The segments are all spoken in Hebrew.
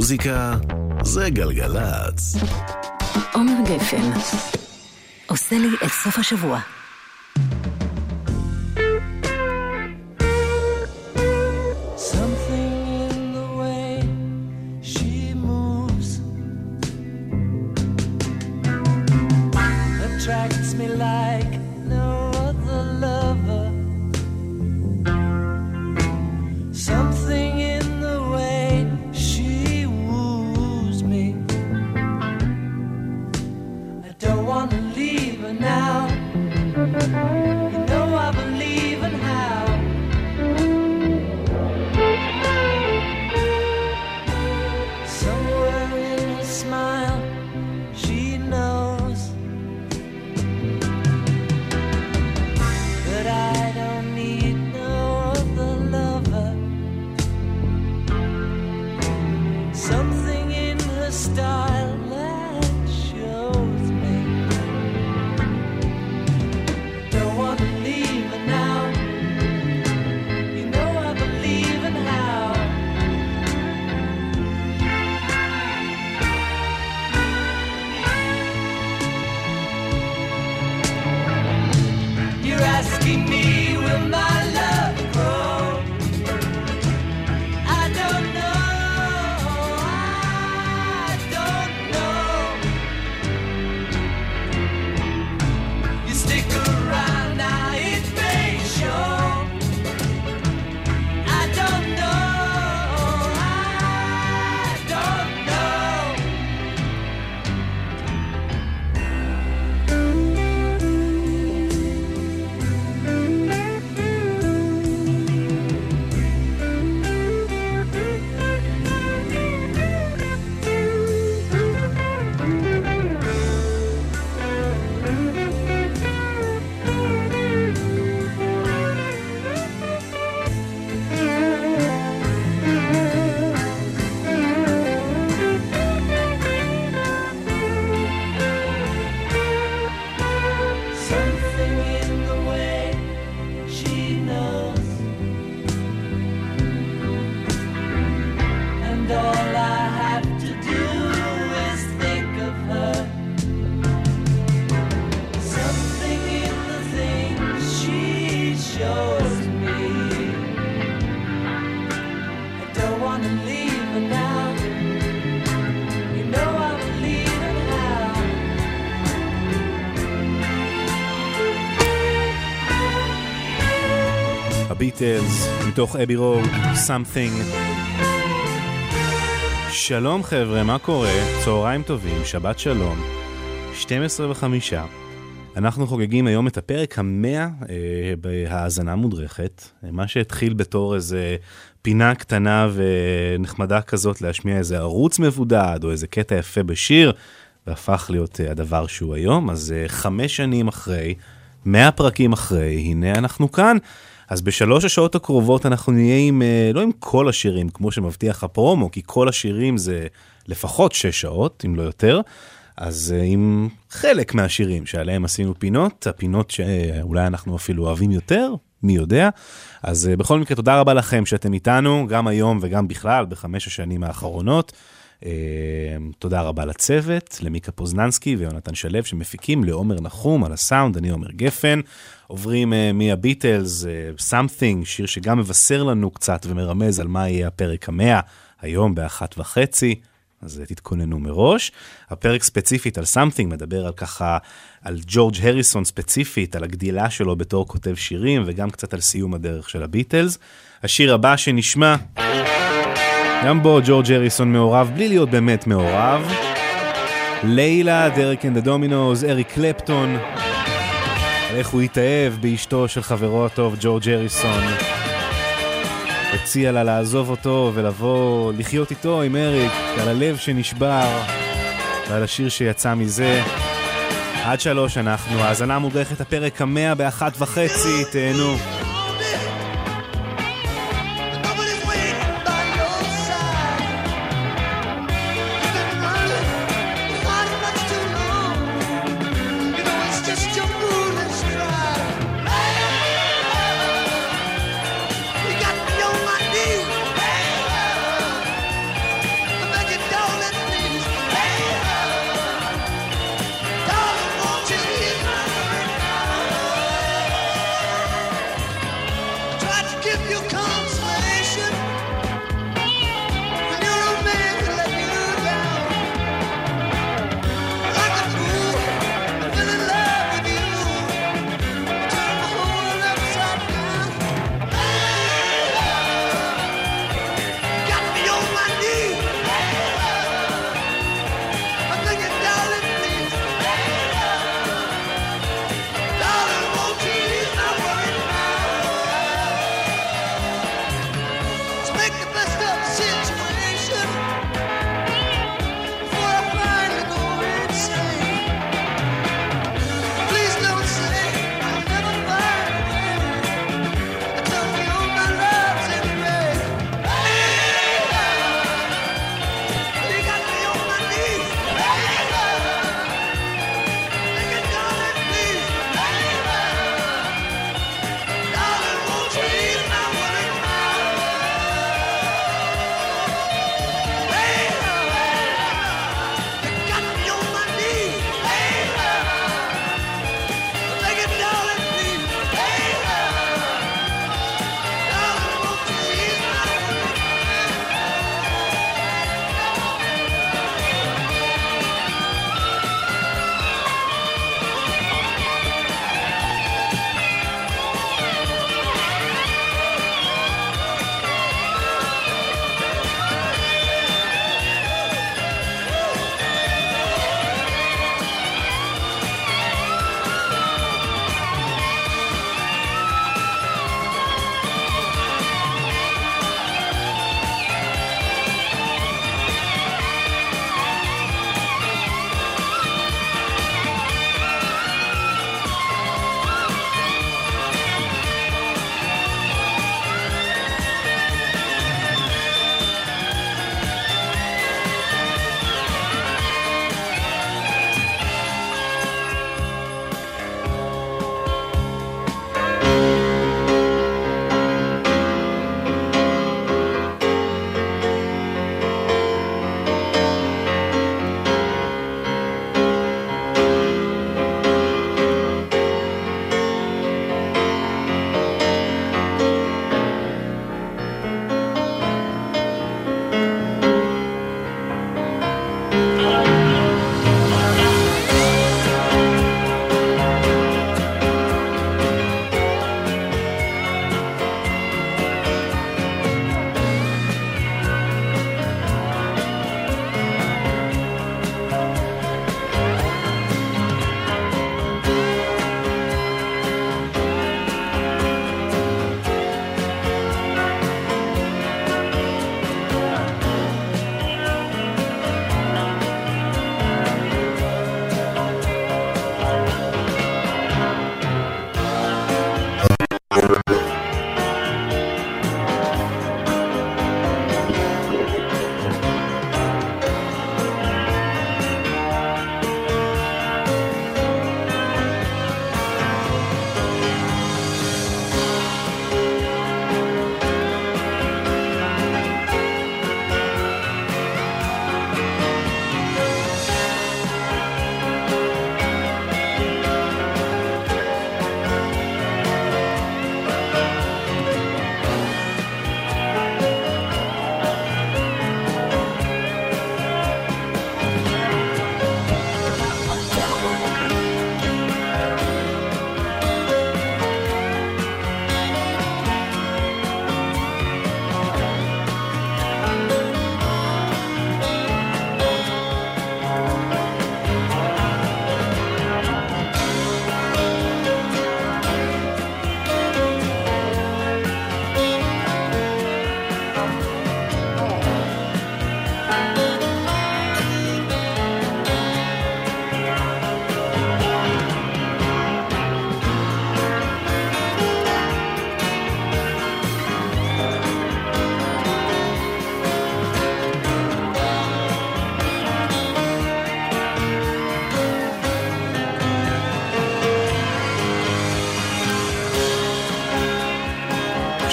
מוזיקה זה גלגלצ. עומר גפן עושה לי את סוף השבוע. מתוך אבי רוג, Something. שלום חבר'ה, מה קורה? צהריים טובים, שבת שלום. 12 וחמישה. אנחנו חוגגים היום את הפרק המאה אה, בהאזנה מודרכת, מה שהתחיל בתור איזה פינה קטנה ונחמדה כזאת להשמיע איזה ערוץ מבודד או איזה קטע יפה בשיר, והפך להיות אה, הדבר שהוא היום. אז אה, חמש שנים אחרי, מאה פרקים אחרי, הנה אנחנו כאן. אז בשלוש השעות הקרובות אנחנו נהיה עם, אה, לא עם כל השירים, כמו שמבטיח הפרומו, כי כל השירים זה לפחות שש שעות, אם לא יותר. אז אה, עם חלק מהשירים שעליהם עשינו פינות, הפינות שאולי אנחנו אפילו אוהבים יותר, מי יודע. אז אה, בכל מקרה, תודה רבה לכם שאתם איתנו, גם היום וגם בכלל, בחמש השנים האחרונות. תודה רבה לצוות, למיקה פוזננסקי ויונתן שלו שמפיקים, לעומר נחום על הסאונד, אני עומר גפן. עוברים uh, מהביטלס, uh, Something, שיר שגם מבשר לנו קצת ומרמז על מה יהיה הפרק המאה, היום באחת וחצי, אז uh, תתכוננו מראש. הפרק ספציפית על Something מדבר על ככה, על ג'ורג' הריסון ספציפית, על הגדילה שלו בתור כותב שירים, וגם קצת על סיום הדרך של הביטלס. השיר הבא שנשמע, גם בו ג'ורג' הריסון מעורב, בלי להיות באמת מעורב. Layla, Derek and the Dominos, אריק קלפטון. איך הוא התאהב באשתו של חברו הטוב ג'ורג' הריסון. הציע לה לעזוב אותו ולבוא לחיות איתו עם אריק, על הלב שנשבר ועל השיר שיצא מזה. עד שלוש אנחנו, האזנה מודרכת הפרק המאה באחת וחצי, תהנו.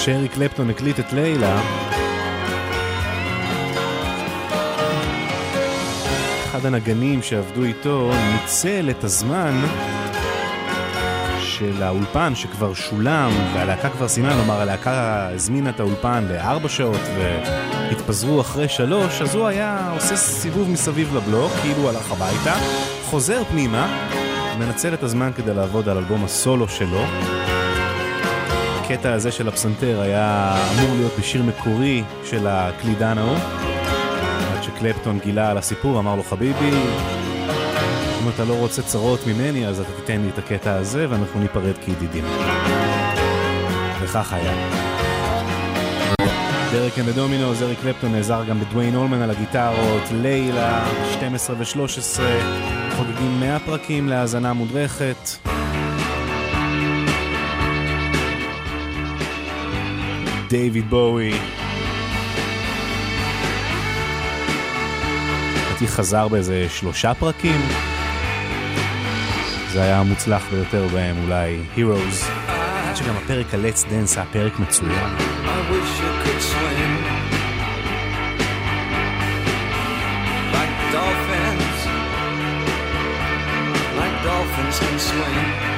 כשאריק קלפטון הקליט את לילה, אחד הנגנים שעבדו איתו ניצל את הזמן של האולפן שכבר שולם והלהקה כבר סיימה, כלומר הלהקה הזמינה את האולפן לארבע שעות והתפזרו אחרי שלוש, אז הוא היה עושה סיבוב מסביב לבלוק, כאילו הלך הביתה, חוזר פנימה, מנצל את הזמן כדי לעבוד על אלבום הסולו שלו. הקטע הזה של הפסנתר היה אמור להיות בשיר מקורי של הקלידן ההוא. עד שקלפטון גילה על הסיפור, אמר לו חביבי, אם אתה לא רוצה צרות ממני אז אתה תיתן לי את הקטע הזה ואנחנו ניפרד כידידים. וכך היה. Derek and the Dominos, אריק קלפטון נעזר גם בדוויין אולמן על הגיטרות, Layla, 12 ו-13, חוגגים 100 פרקים להאזנה מודרכת. דייוויד בואי. לדעתי חזר באיזה שלושה פרקים. זה היה המוצלח ביותר בהם, אולי Heroes. עד שגם הפרק ה-Let's Dance היה פרק מצוין. dolphins can swim.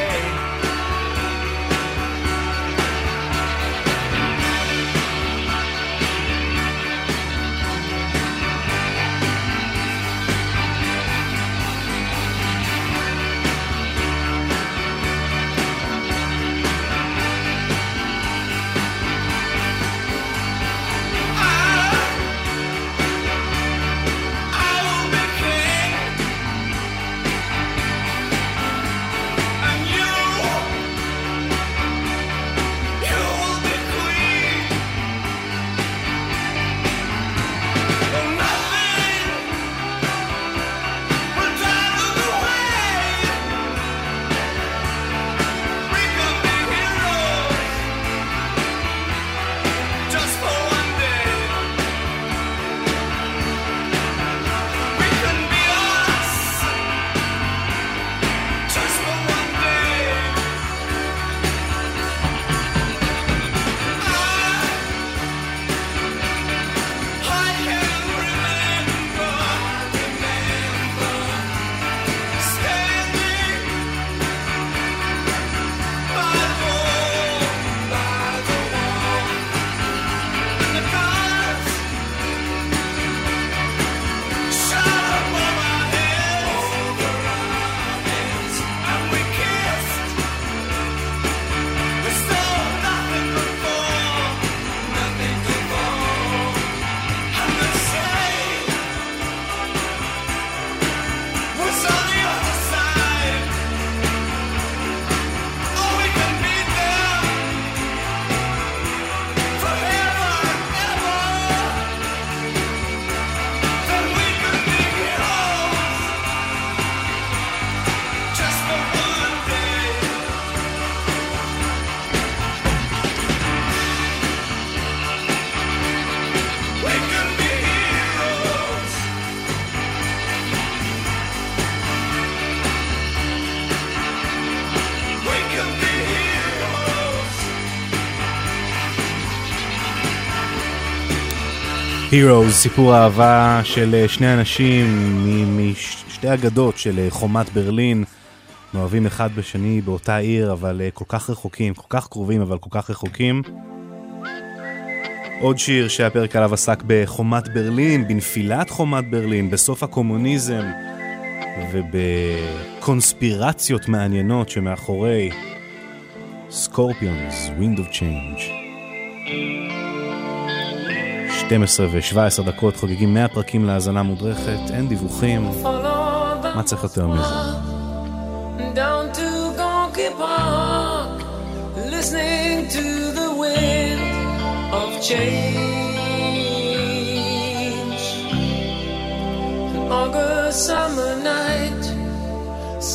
Heroes, סיפור אהבה של אה, שני אנשים משתי אגדות של אה, חומת ברלין, מאוהבים אחד בשני באותה עיר, אבל אה, כל כך רחוקים, כל כך קרובים, אבל כל כך רחוקים. עוד שיר שהפרק עליו עסק בחומת ברלין, בנפילת חומת ברלין, בסוף הקומוניזם ובקונספירציות מעניינות שמאחורי סקורפיונס, Wind of Change. 12 ו-17 דקות חוגגים 100 פרקים להאזנה מודרכת, אין דיווחים, מה צריך יותר מזה? August summer night,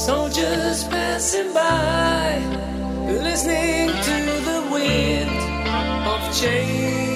soldiers passing by, listening to the wind of change.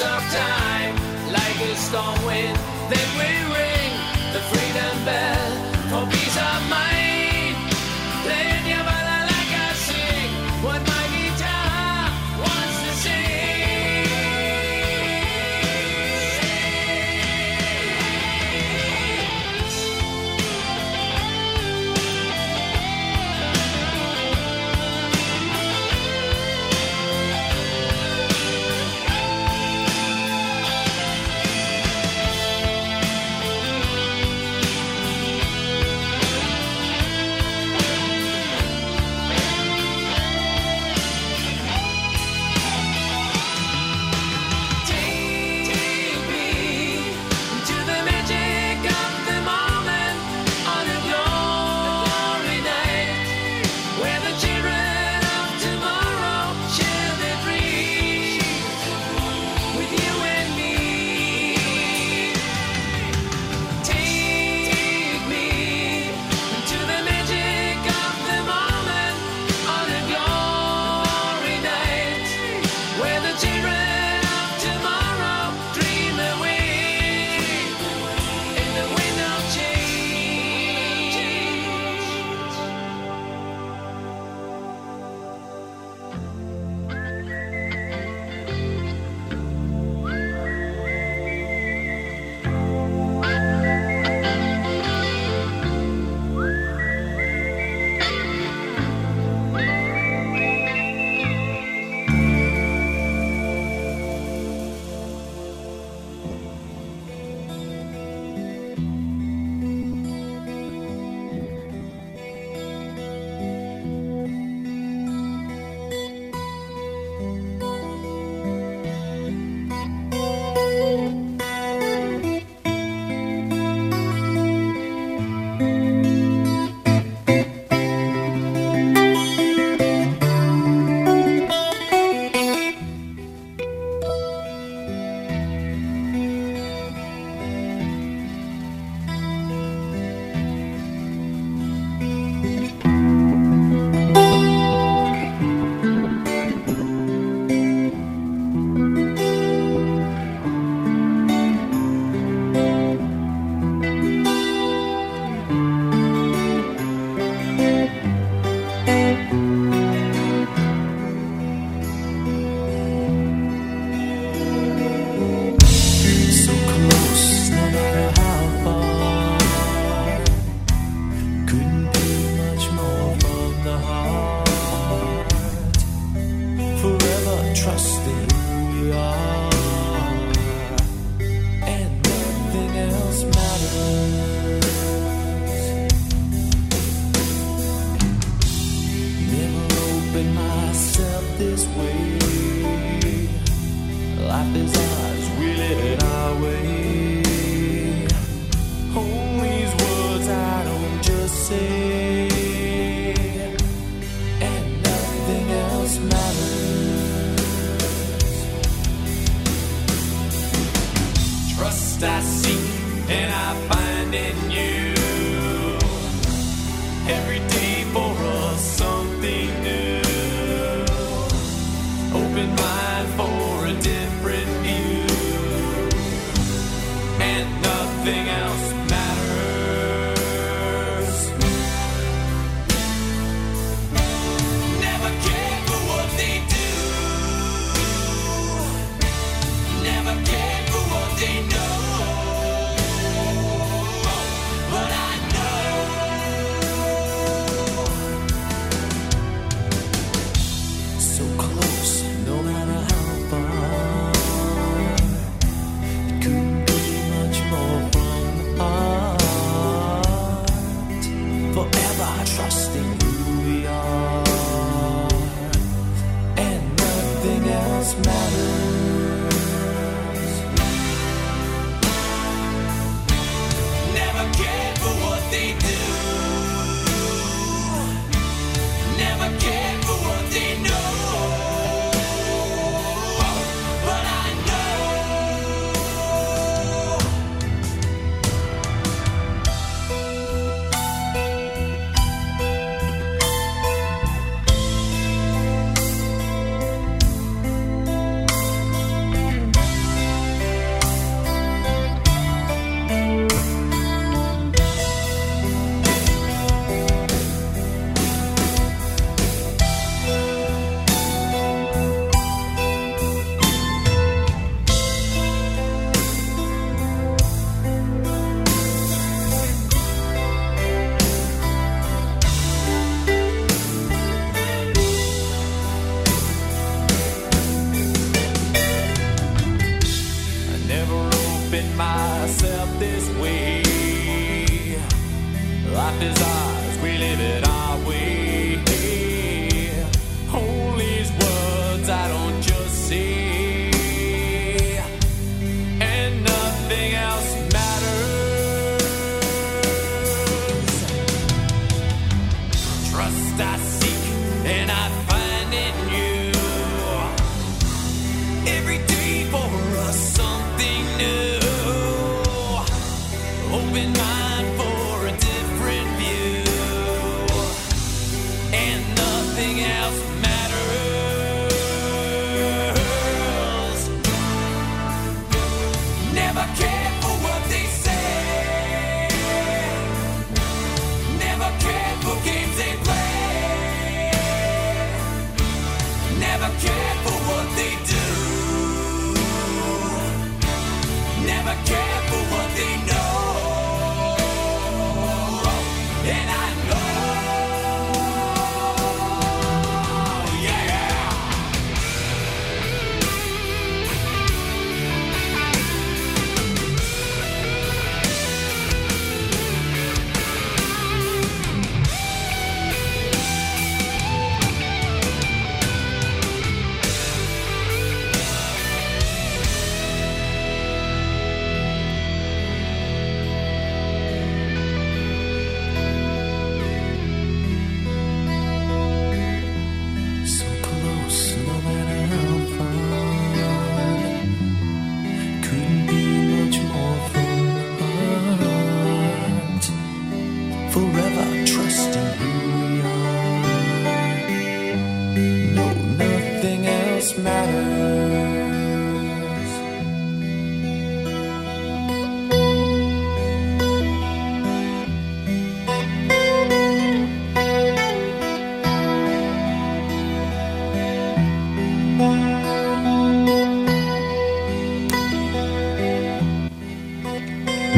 of time, like a storm wind.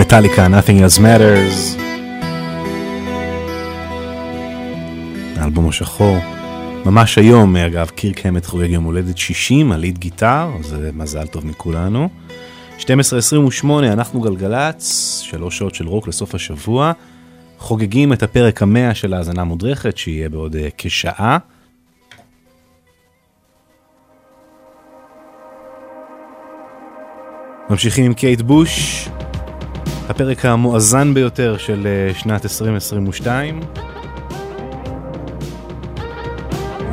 מטאליקה, Nothing else matters. האלבום השחור. ממש היום, אגב, קירק קמת חוגג יום הולדת 60, עלית גיטר, זה מזל טוב מכולנו. 12.28, אנחנו גלגלצ, שלוש שעות של רוק לסוף השבוע. חוגגים את הפרק המאה של האזנה מודרכת, שיהיה בעוד uh, כשעה. ממשיכים עם קייט בוש, הפרק המואזן ביותר של אה, שנת 2022.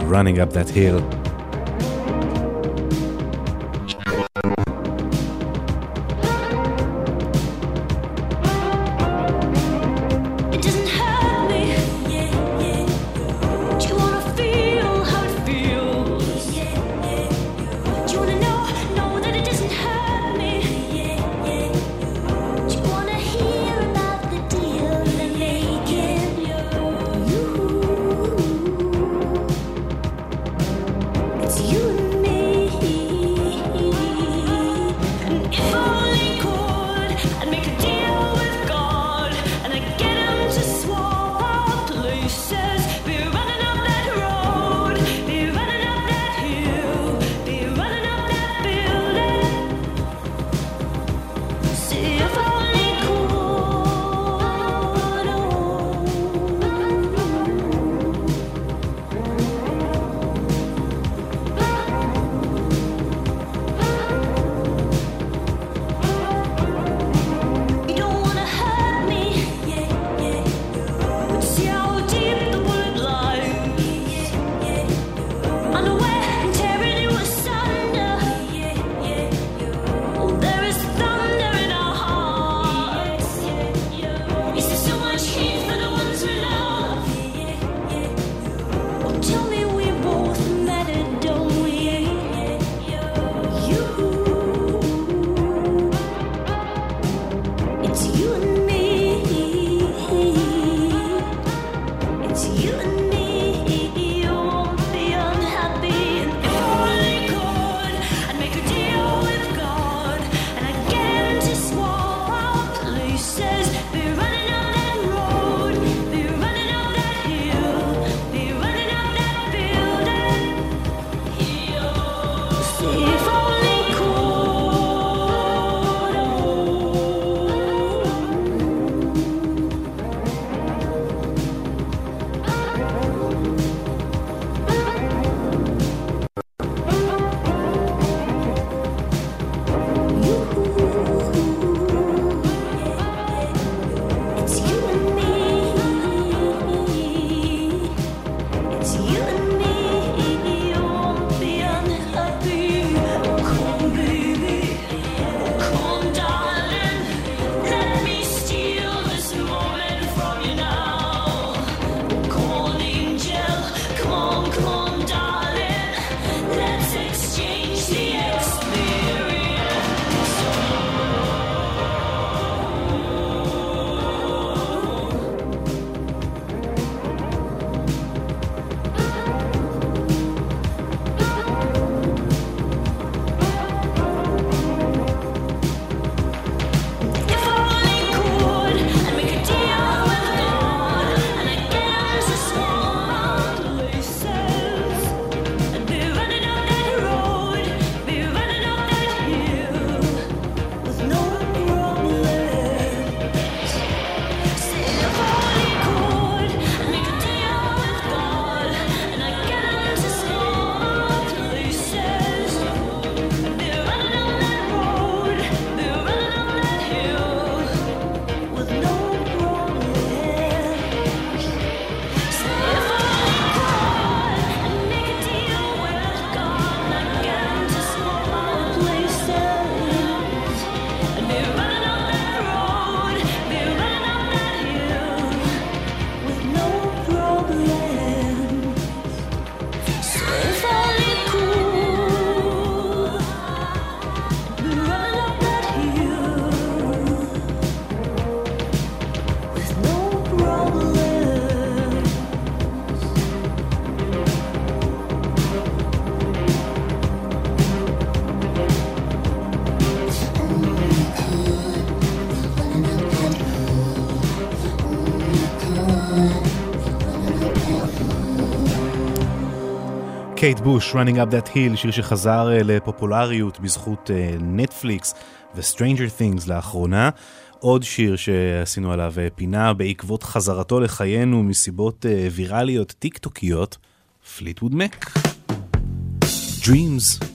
Running up that hill. קייט בוש, Running Up That Hill, שיר שחזר אה, לפופולריות בזכות נטפליקס ו-Stranger Things לאחרונה. עוד שיר שעשינו עליו אה, פינה בעקבות חזרתו לחיינו מסיבות אה, ויראליות טיק טוקיות, פליטווד מק. Dreams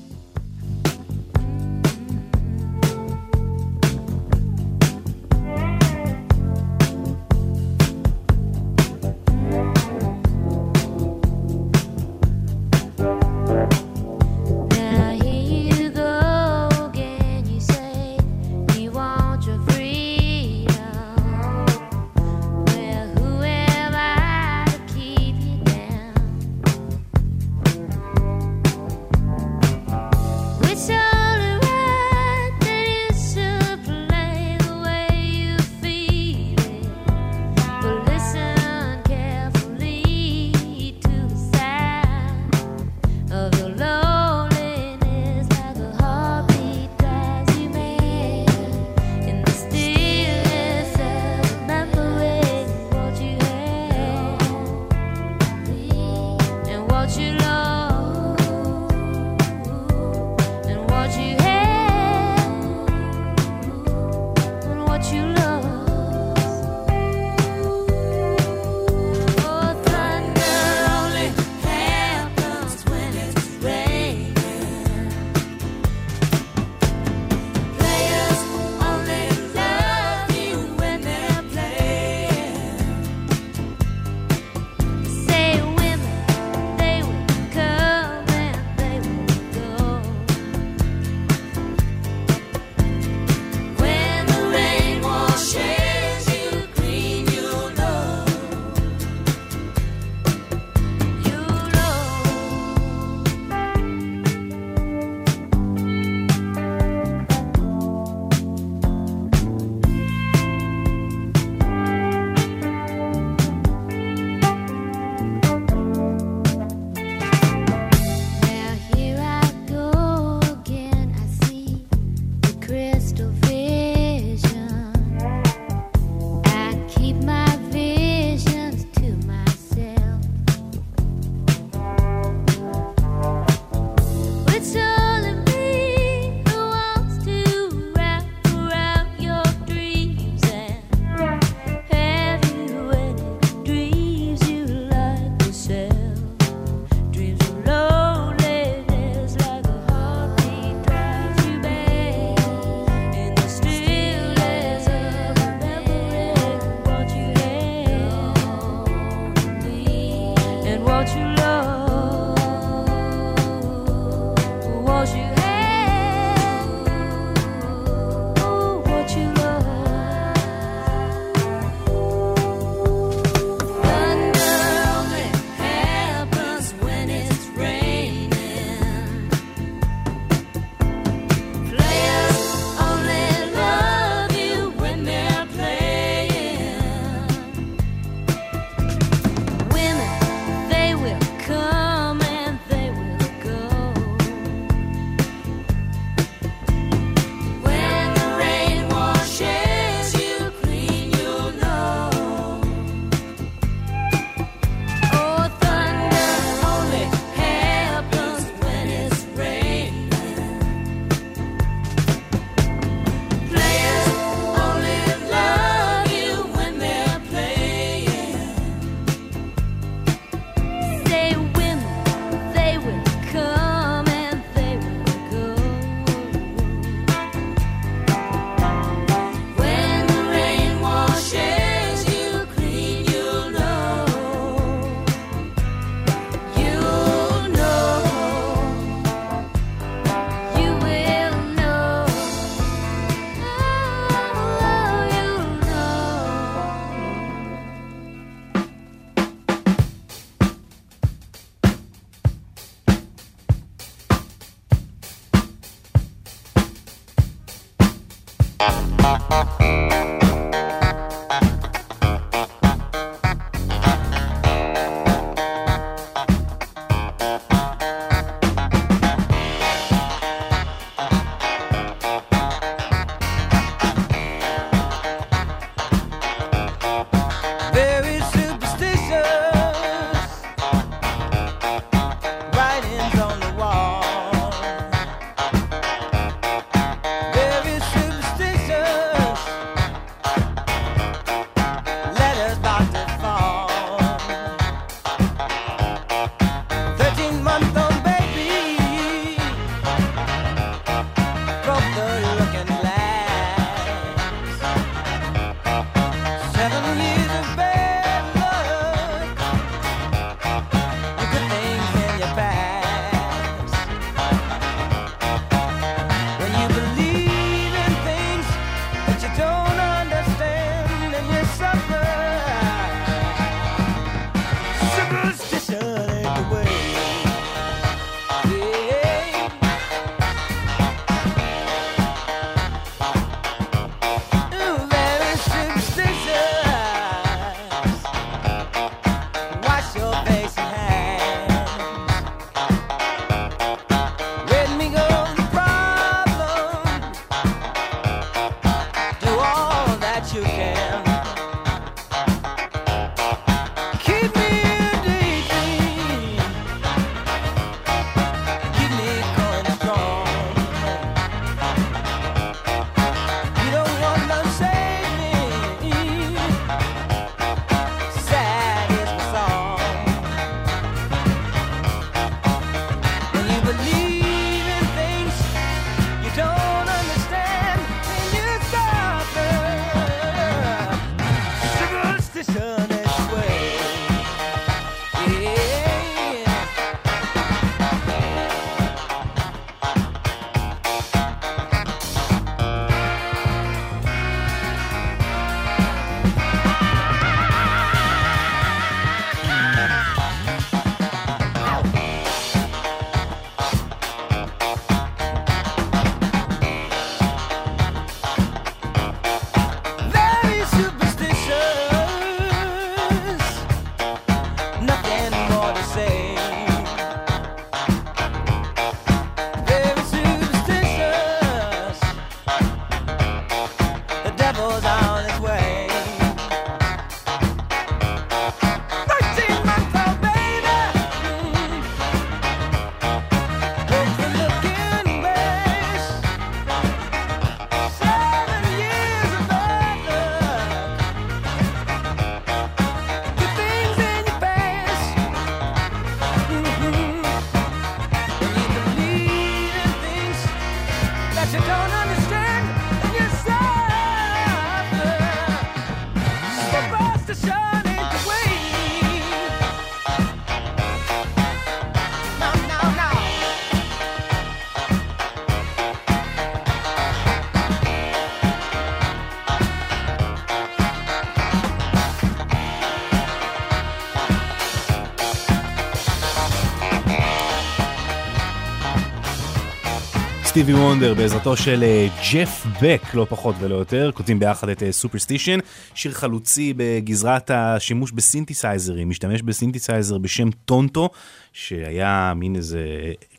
סטיבי וונדר בעזרתו של אה, ג'ף בק, לא פחות ולא יותר, כותבים ביחד את Superstition, שיר חלוצי בגזרת השימוש בסינתסייזרים, משתמש בסינתסייזר בשם טונטו, שהיה מין איזה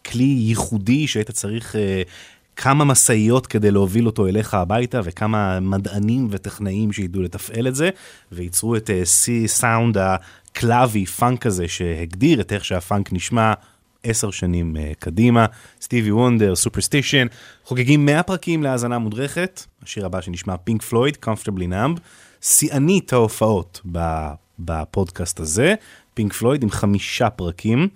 כלי ייחודי שהיית צריך אה, כמה משאיות כדי להוביל אותו אליך הביתה, וכמה מדענים וטכנאים שידעו לתפעל את זה, וייצרו את הסאונד הקלאבי, פאנק הזה, שהגדיר את איך שהפאנק נשמע. עשר שנים אה, קדימה, סטיבי וונדר, Superstition, חוגגים 100 פרקים להאזנה מודרכת, השיר הבא שנשמע פינק פלויד, Comfortably Numb, שיאנית ההופעות בפודקאסט הזה, פינק פלויד עם חמישה פרקים,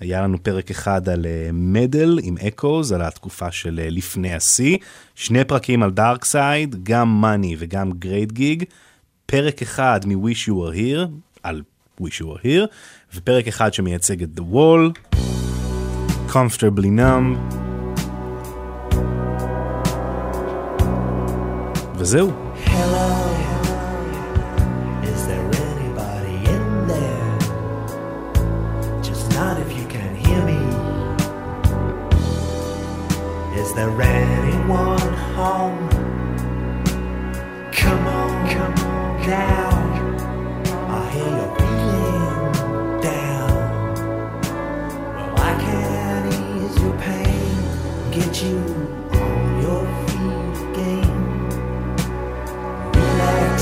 היה לנו פרק אחד על Meddle אה, עם Echoes, על התקופה של אה, לפני השיא, שני פרקים על Dark Side, גם Money וגם Great Gig, פרק אחד מ-Wish You Were Here, על Wish You Were Here, ופרק אחד שמייצג את The Wall, Comfortably Numb. וזהו. Hello, is there anybody in there? Just not if you can hear me. Is there anyone home? Come on, come on now. You on your feet again. Relax.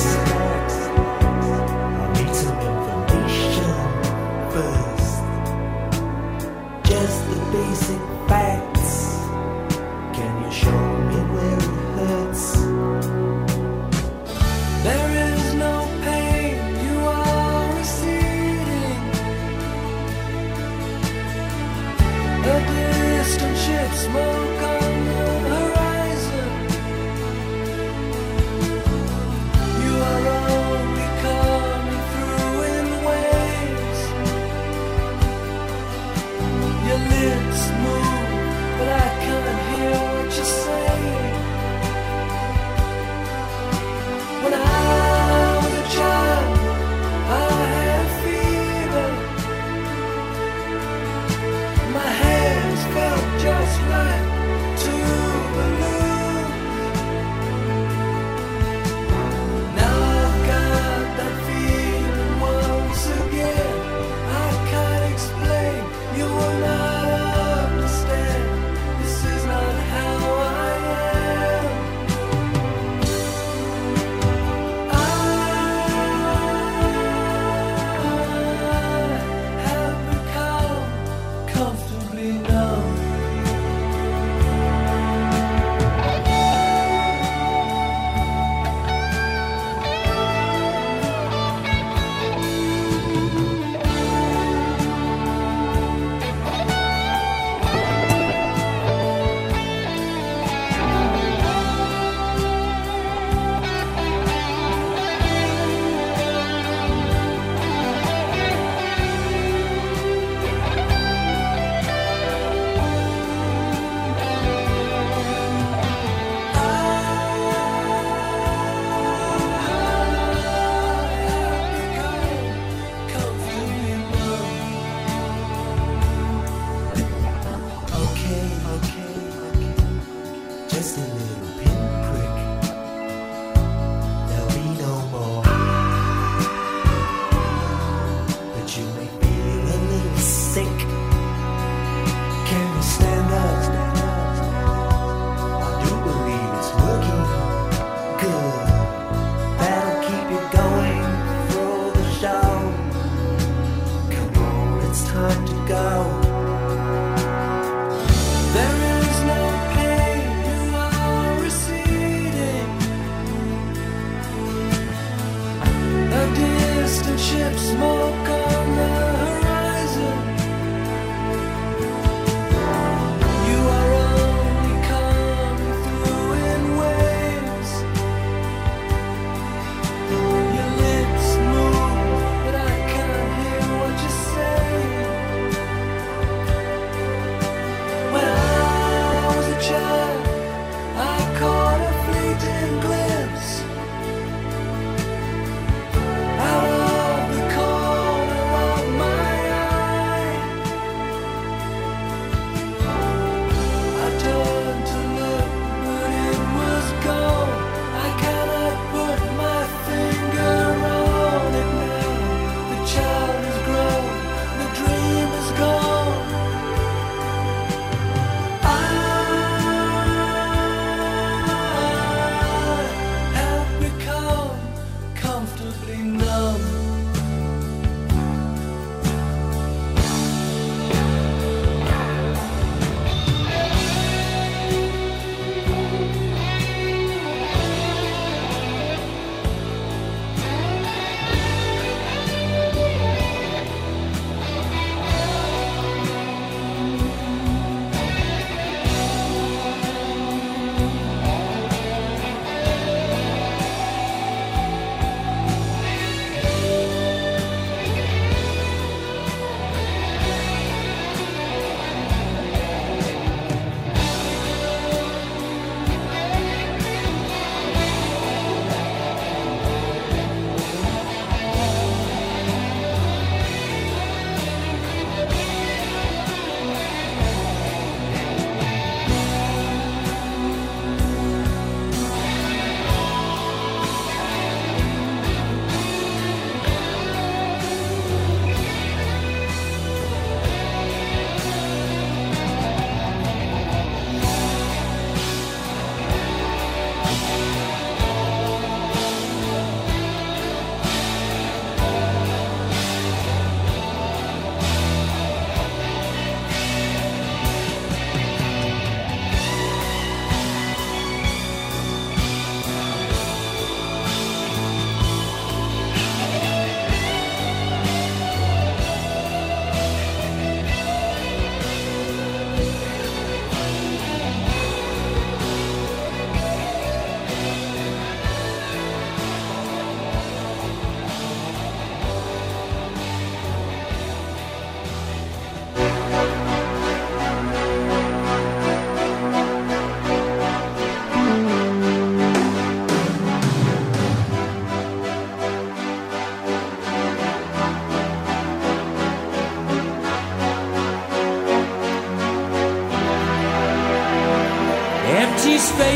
I need some information first. Just the basic facts.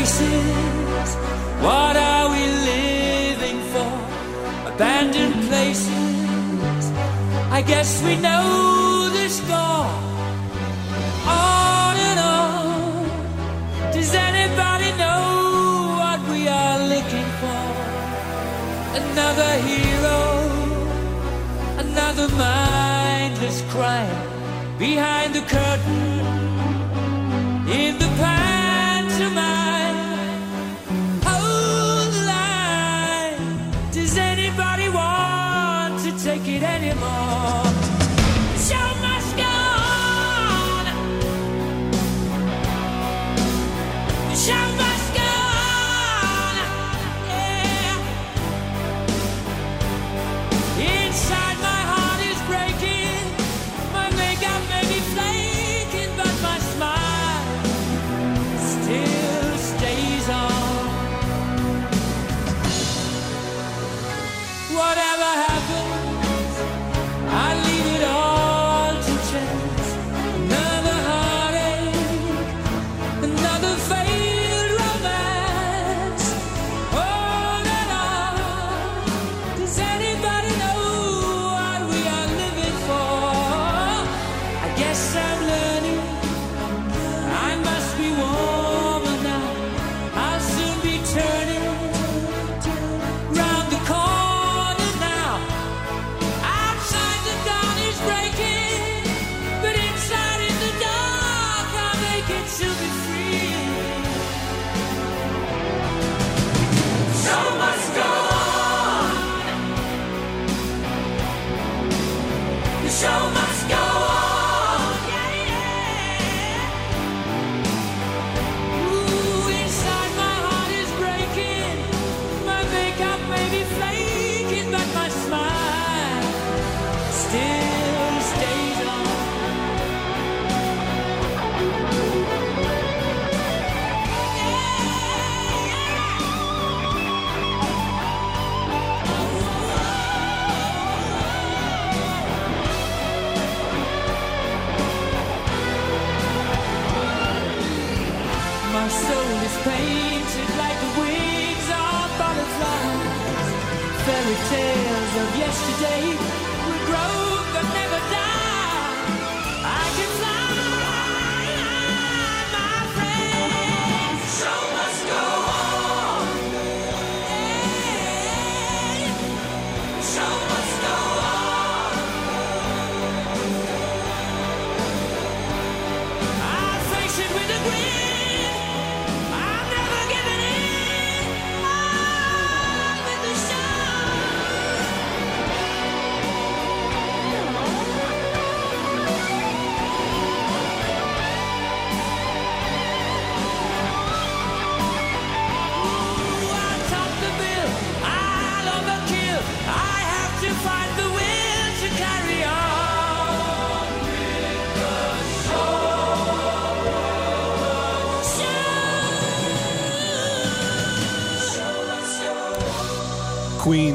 This what are we living for? Abandoned places. I guess we know.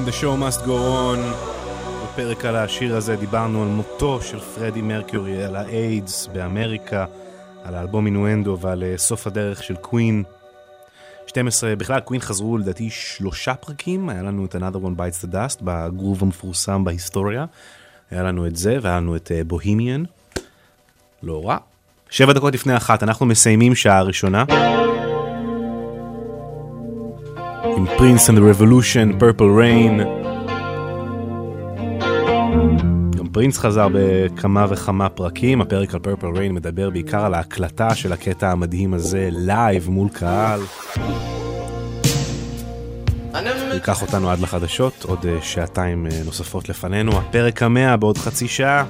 להיטים, The Show Must Go On. בפרק על השיר הזה דיברנו על מותו של פרדי מרקיורי, על האיידס באמריקה, על האלבום מנואנדו ועל אה, סוף הדרך של קווין. 12, בכלל קווין חזרו לדעתי שלושה פרקים, היה לנו את another one bites the dust בגרוב המפורסם בהיסטוריה, היה לנו את זה והיה לנו את אה, בוהימיאן, לא רע. שבע דקות לפני אחת, אנחנו מסיימים שעה ראשונה. עם פרינס and the Revolution, Purple Rain. גם פרינס חזר בכמה וכמה פרקים, הפרק על Purple Rain מדבר בעיקר על ההקלטה של הקטע המדהים הזה, לייב מול קהל. ייקח אותנו עד לחדשות, עוד אה, שעתיים אה, נוספות לפנינו, הפרק המאה בעוד חצי שעה.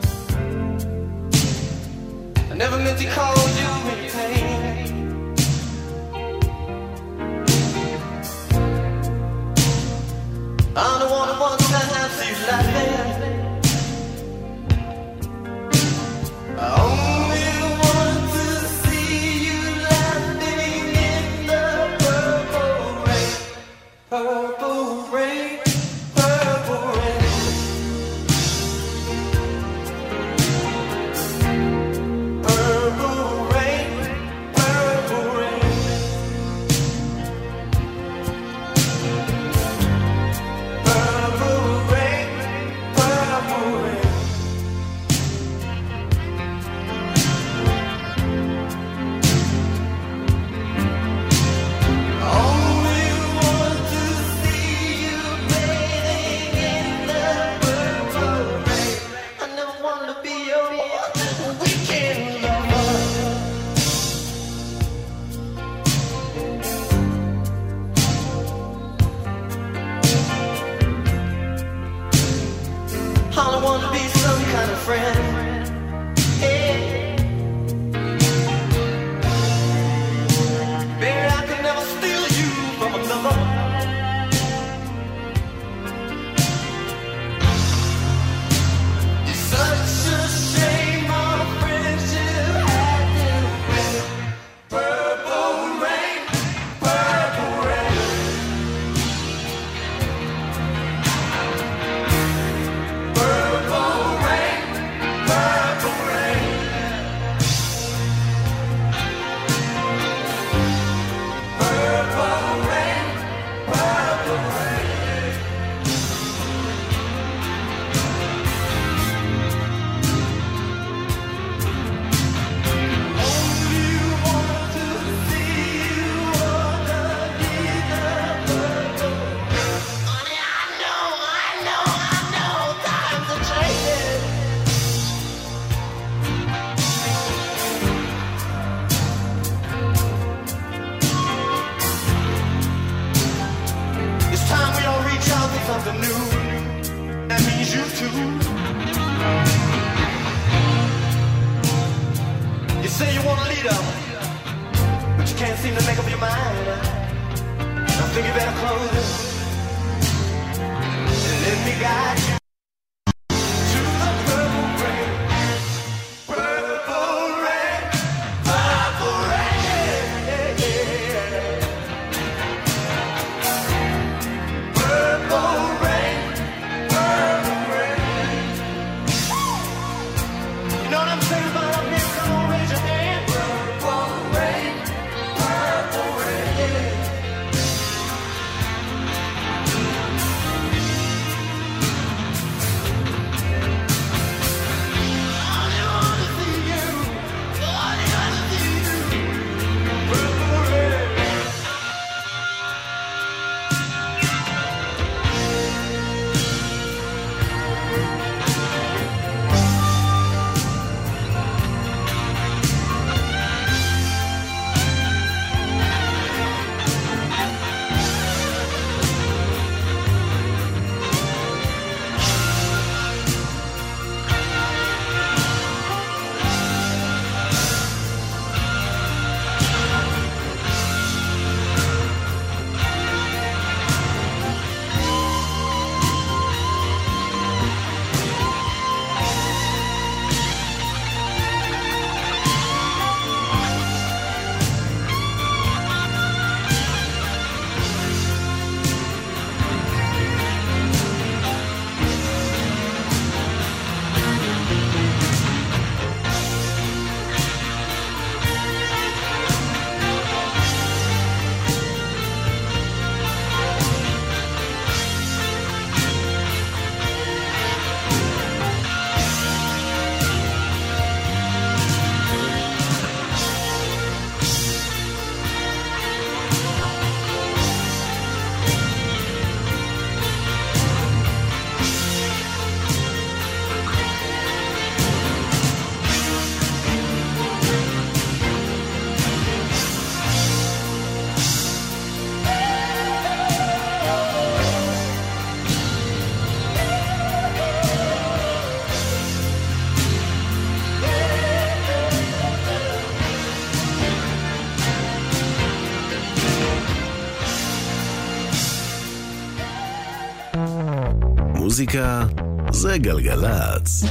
מוזיקה זה גלגלצ.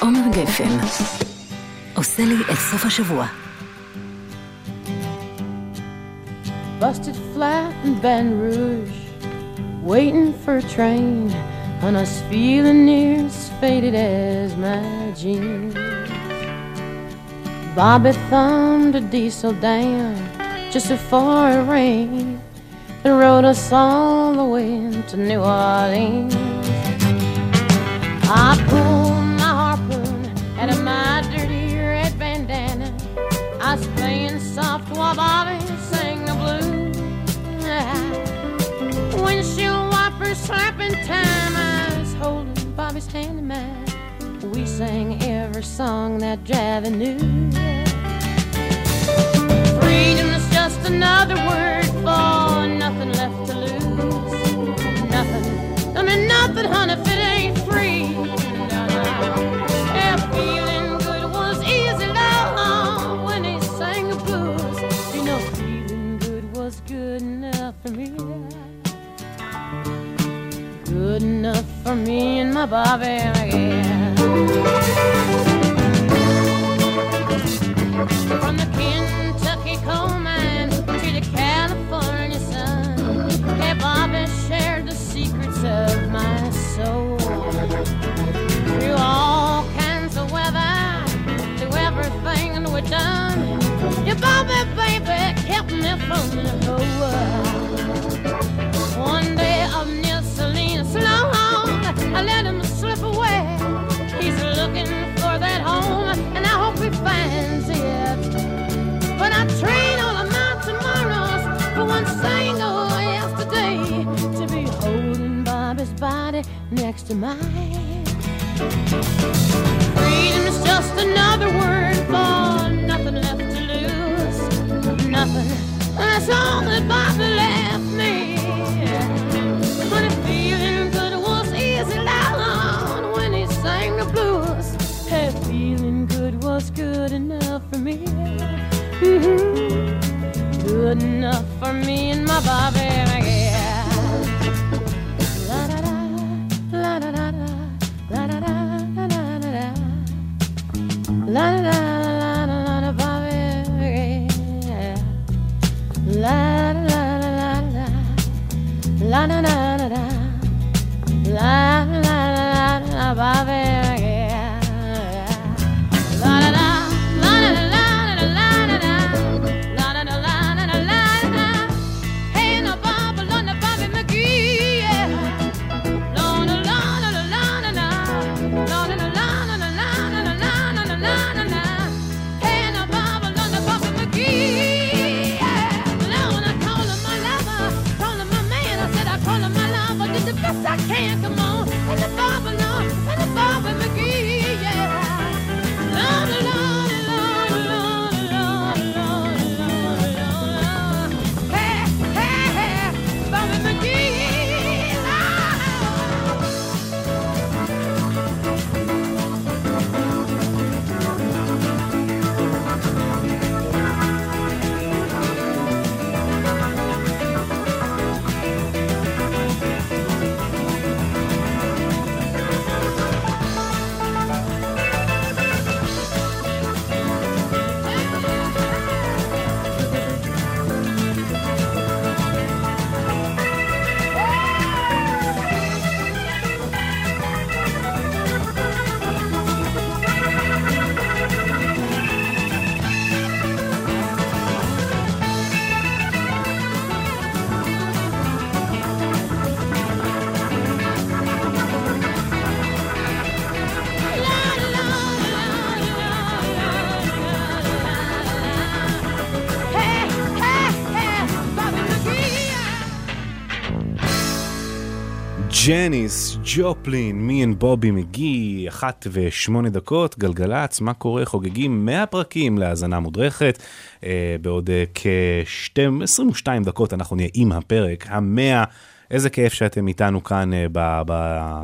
עומר גפן עושה לי את סוף השבוע. Busted flat in Baton Rouge, waiting for a train, and I was feeling near as faded as my jeans. Bobby thumbed a diesel down just before it rained and rode us all the way to New Orleans. Sang every song that Javi knew. Freedom is just another word for nothing left to lose. Nothing, I mean nothing, honey, if it ain't free. No, no. Yeah, feeling good was easy, love, when he sang the blues. You know, feeling good was good enough for me. Good enough for me and my Bobby ג'ניס ג'ופלין, Me and Bobby McGee, אחת ושמונה דקות, גלגלצ, מה קורה? חוגגים 100 פרקים להאזנה מודרכת. אה, בעוד אה, כ-22 דקות אנחנו נהיה עם הפרק המאה. איזה כיף שאתם איתנו כאן אה, ב, ב,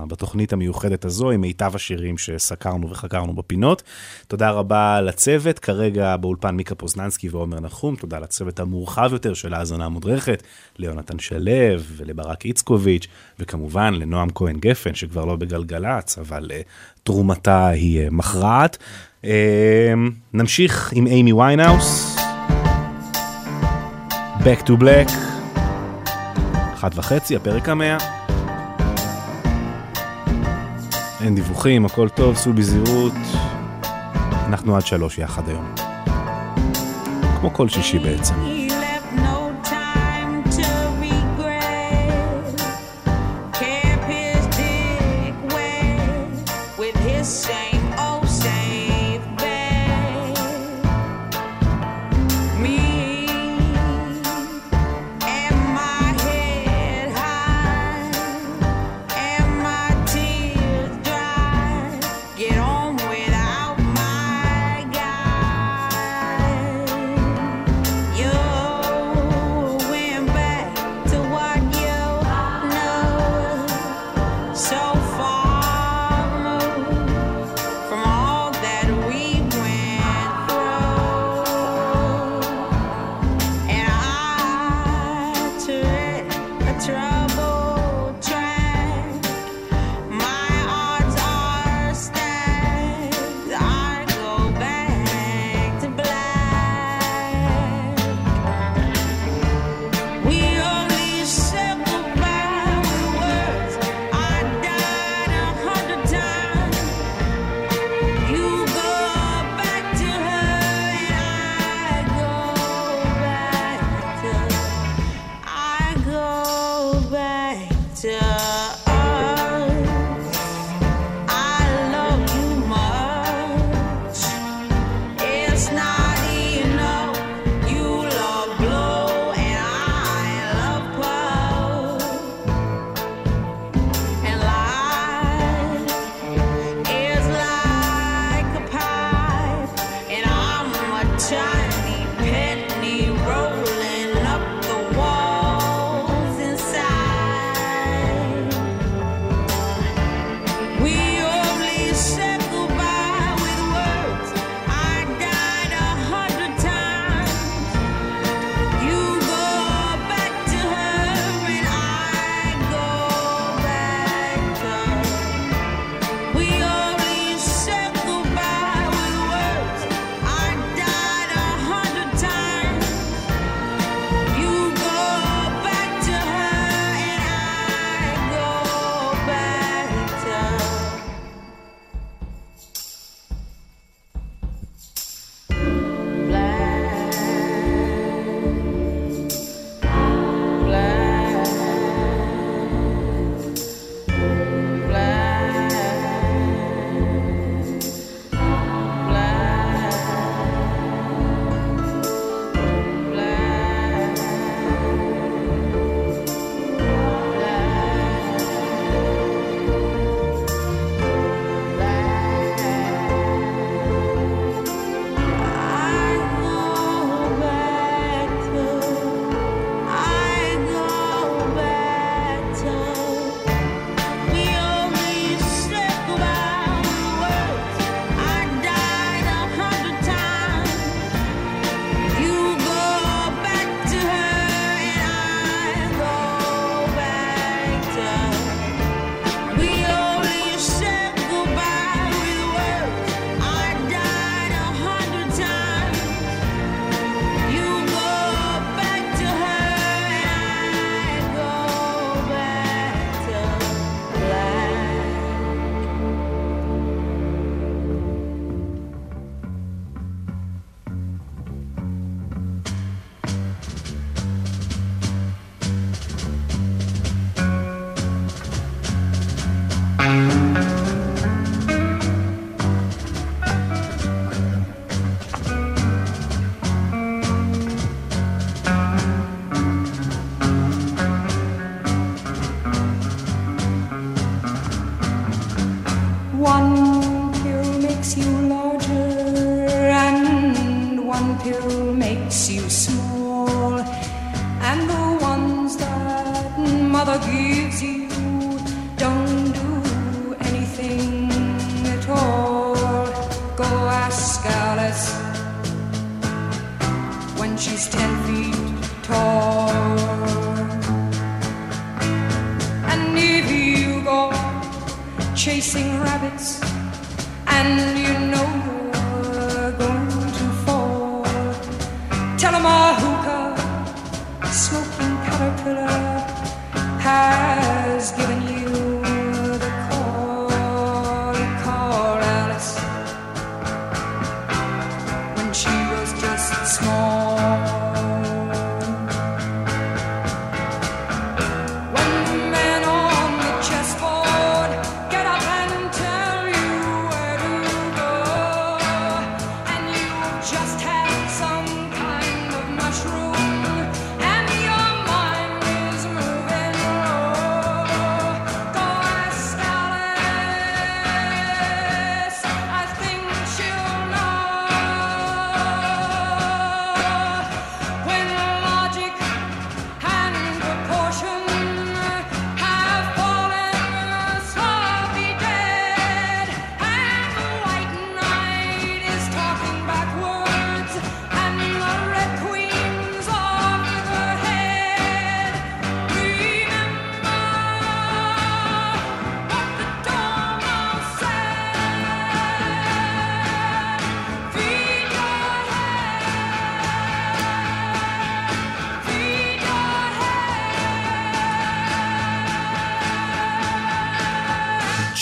בתוכנית המיוחדת הזו, עם מיטב השירים שסקרנו וחקרנו בפינות. תודה רבה לצוות, כרגע באולפן מיקה פוזננסקי ועומר נחום, תודה לצוות המורחב יותר של ההאזנה המודרכת, ליונתן שלו ולברק איצקוביץ', וכמובן לנועם כהן גפן, שכבר לא בגלגלצ, אבל אה, תרומתה היא אה, מכרעת. נמשיך עם אימי ויינהאוס. Back to Black. אחת וחצי, הפרק המאה. אין דיווחים, הכל טוב, סעו בזהירות. אנחנו עד שלוש יחד היום. כמו כל שישי בעצם.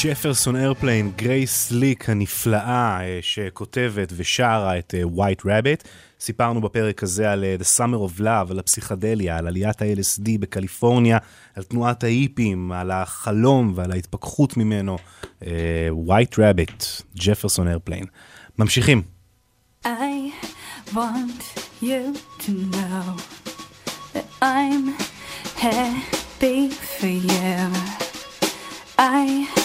ג'פרסון איירפליין, גרייס סליק הנפלאה אה, שכותבת ושרה את אה, White Rabbit. סיפרנו בפרק הזה על אה, The Summer of Love, על הפסיכדליה, על עליית ה-LSD בקליפורניה, על תנועת ההיפים, על החלום ועל ההתפכחות ממנו. White Rabbit, ג'פרסון איירפליין. ממשיכים. I want you to know that I'm happy for you. I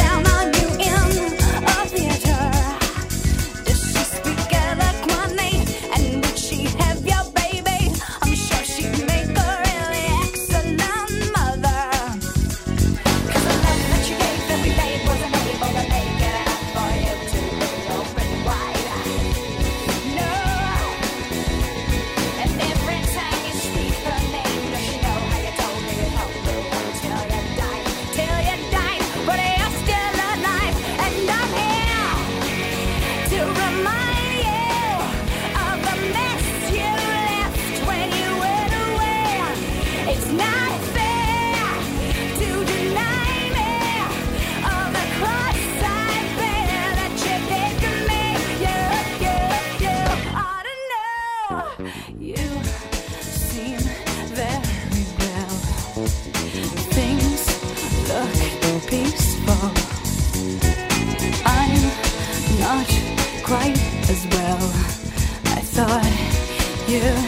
you.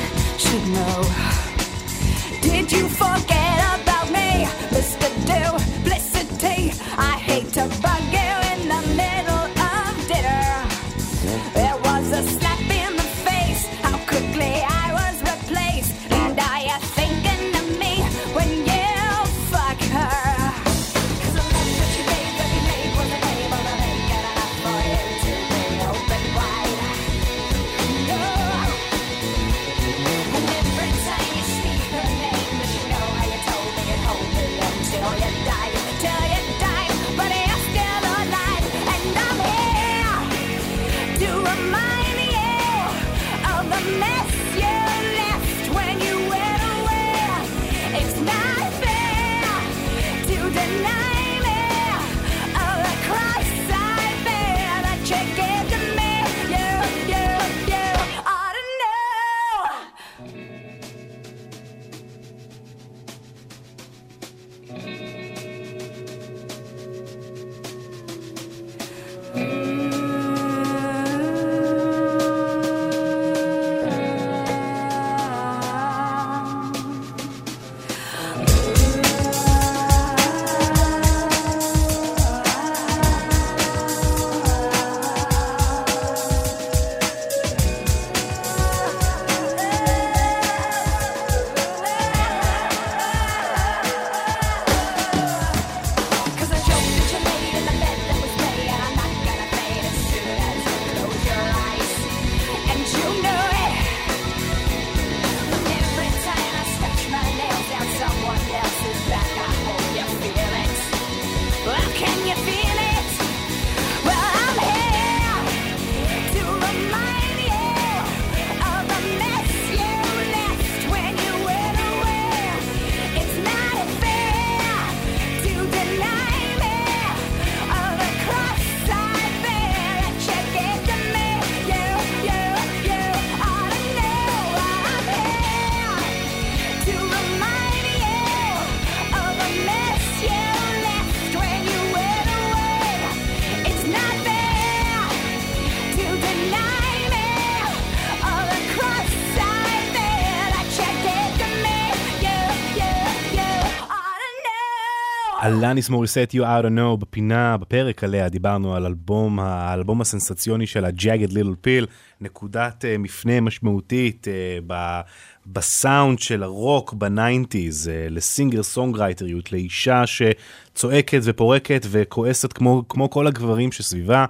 אלניס מוריסט You Oughta Know בפינה, בפרק עליה דיברנו על אלבום, האלבום הסנסציוני של ה-Jagged Little Pill, נקודת אה, מפנה משמעותית אה, ב, בסאונד של הרוק בניינטיז, אה, ל singer songwriter יות, לאישה שצועקת ופורקת וכועסת כמו, כמו כל הגברים שסביבה.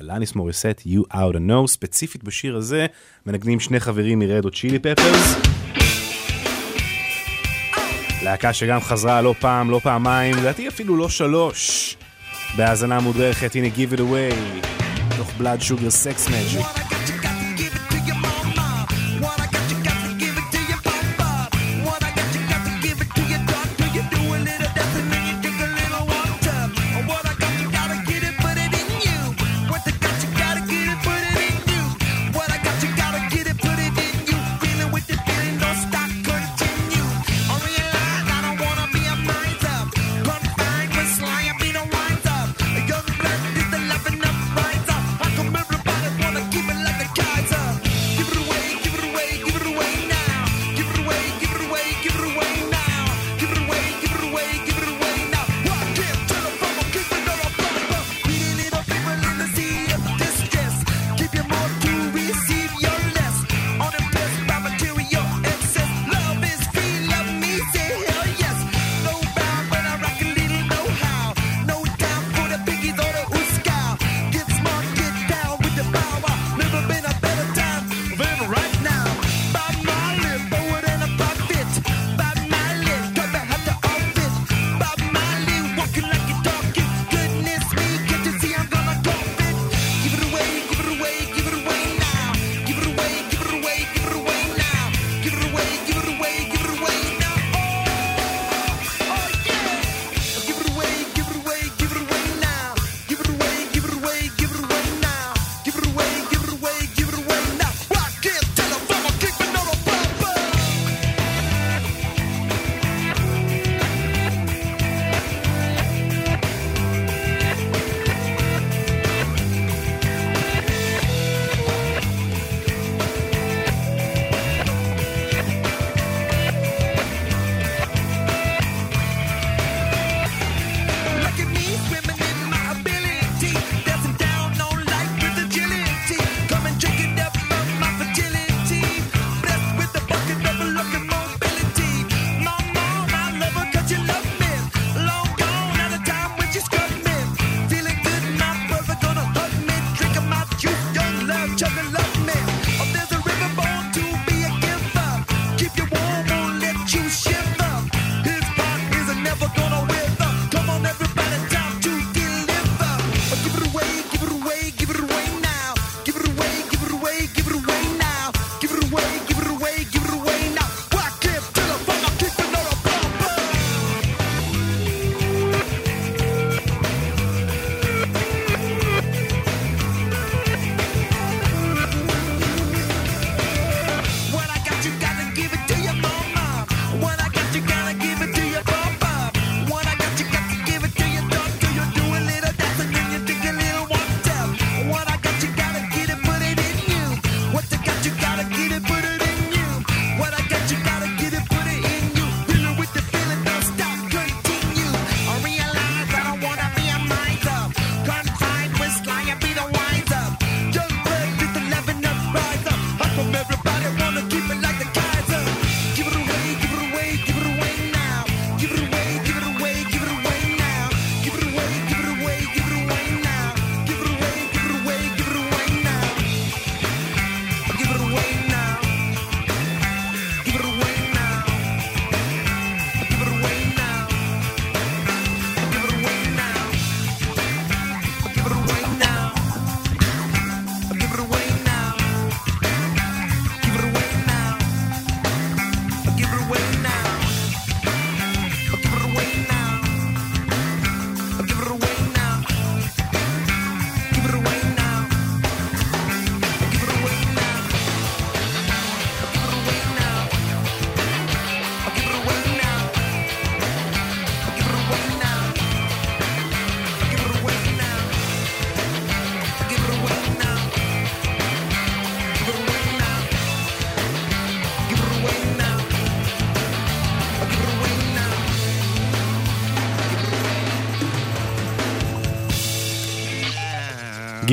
אלניס מוריסט You Oughta Know, ספציפית בשיר הזה מנגנים שני חברים מרד הוט צ'ילי פפרס. להקה שגם חזרה לא פעם, לא פעמיים, לדעתי אפילו לא שלוש. בהאזנה מודרכת, הנה Give It Away, תוך בלאד שוגר סקס מג'יק.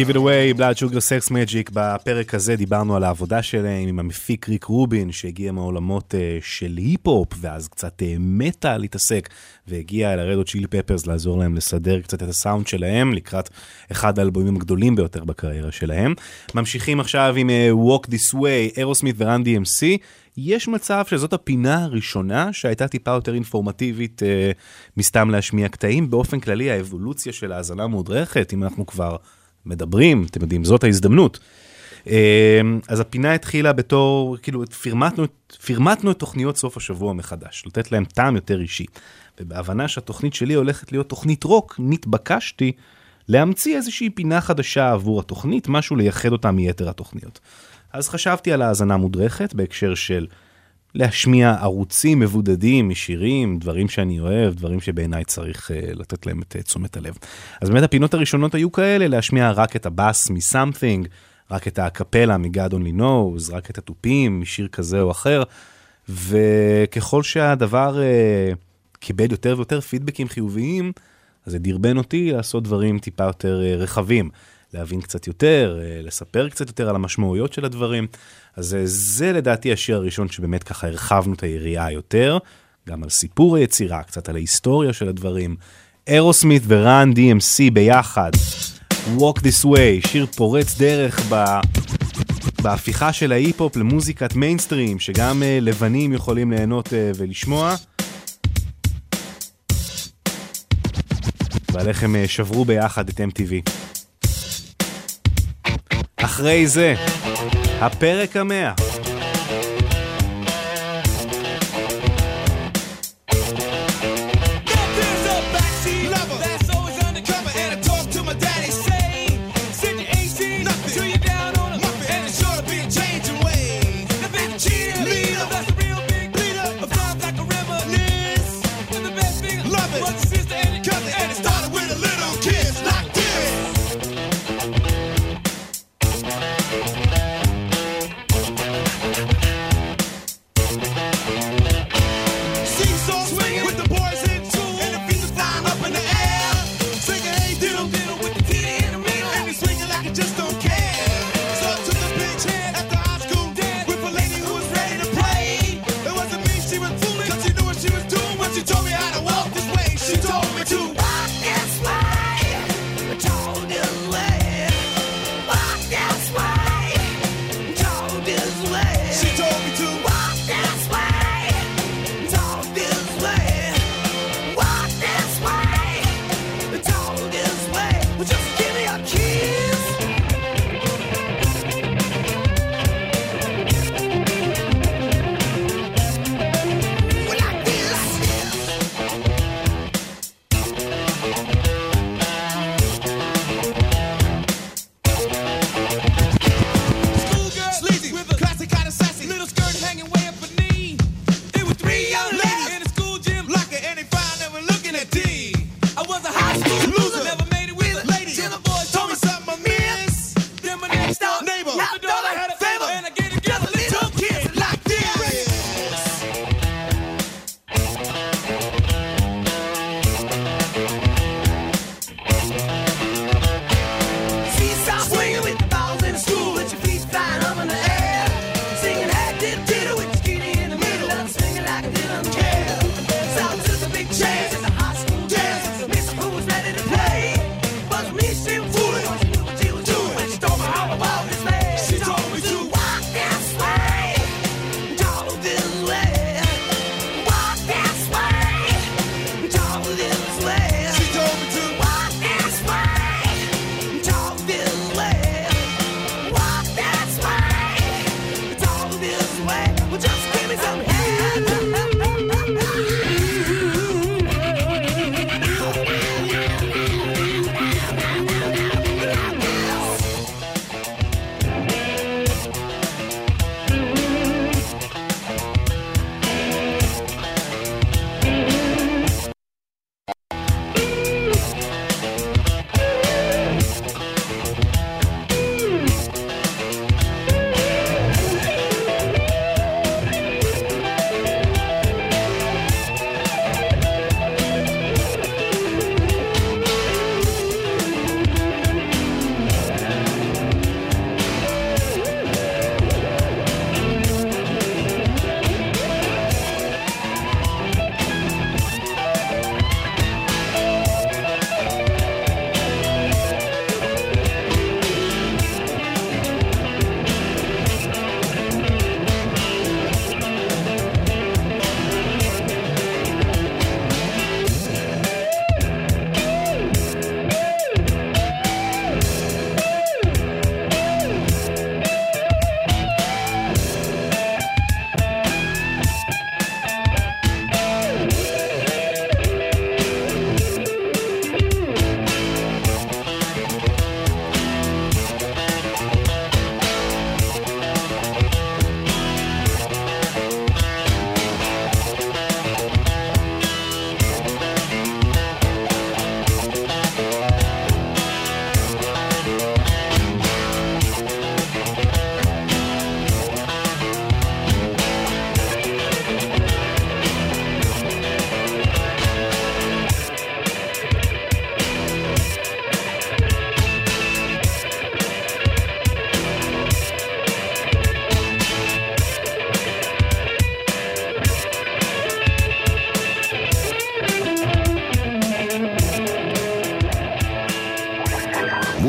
Give it away, Blood Sugar Sex Magic, בפרק הזה דיברנו על העבודה שלהם עם המפיק ריק רובין, שהגיע מעולמות אה, של היפ-הופ, ואז קצת אה, מטה להתעסק, והגיע אל הרדו צ'ילי פפרס לעזור להם לסדר קצת את הסאונד שלהם, לקראת אחד האלבומים הגדולים ביותר בקריירה שלהם. ממשיכים עכשיו עם אה, Walk This Way, אירוסמית ורן DMC. יש מצב שזאת הפינה הראשונה שהייתה טיפה יותר אינפורמטיבית אה, מסתם להשמיע קטעים. באופן כללי, האבולוציה של האזנה מודרכת, אם אנחנו כבר מדברים, אתם יודעים, זאת ההזדמנות. אה, אז הפינה התחילה בתור, כאילו, פרמטנו, פרמטנו את תוכניות סוף השבוע מחדש, לתת להם טעם יותר אישי. ובהבנה שהתוכנית שלי הולכת להיות תוכנית רוק, נתבקשתי להמציא איזושהי פינה חדשה עבור התוכנית, משהו לייחד אותה מיתר התוכניות. אז חשבתי על האזנה מודרכת בהקשר של להשמיע ערוצים מבודדים משירים, דברים שאני אוהב, דברים שבעיניי צריך uh, לתת להם את uh, תשומת הלב. אז באמת הפינות הראשונות היו כאלה, להשמיע רק את הבאס מ-something, רק את האקפלה מ-God Only Knows, רק את התופים משיר כזה או אחר, וככל שהדבר uh, קיבל יותר ויותר פידבקים חיוביים, אז זה דרבן אותי לעשות דברים טיפה יותר uh, רחבים. להבין קצת יותר, אה, לספר קצת יותר על המשמעויות של הדברים. אז אה, זה לדעתי השיר הראשון שבאמת ככה הרחבנו את היריעה יותר, גם על סיפור היצירה, קצת על ההיסטוריה של הדברים. אירוסמית ורן DMC ביחד, Walk This Way, שיר פורץ דרך ב... בהפיכה של ההיפ-הופ למוזיקת מיינסטרים, שגם uh, לבנים יכולים ליהנות uh, ולשמוע. ועל איך הם uh, שברו ביחד את MTV. אחרי זה, הפרק המאה.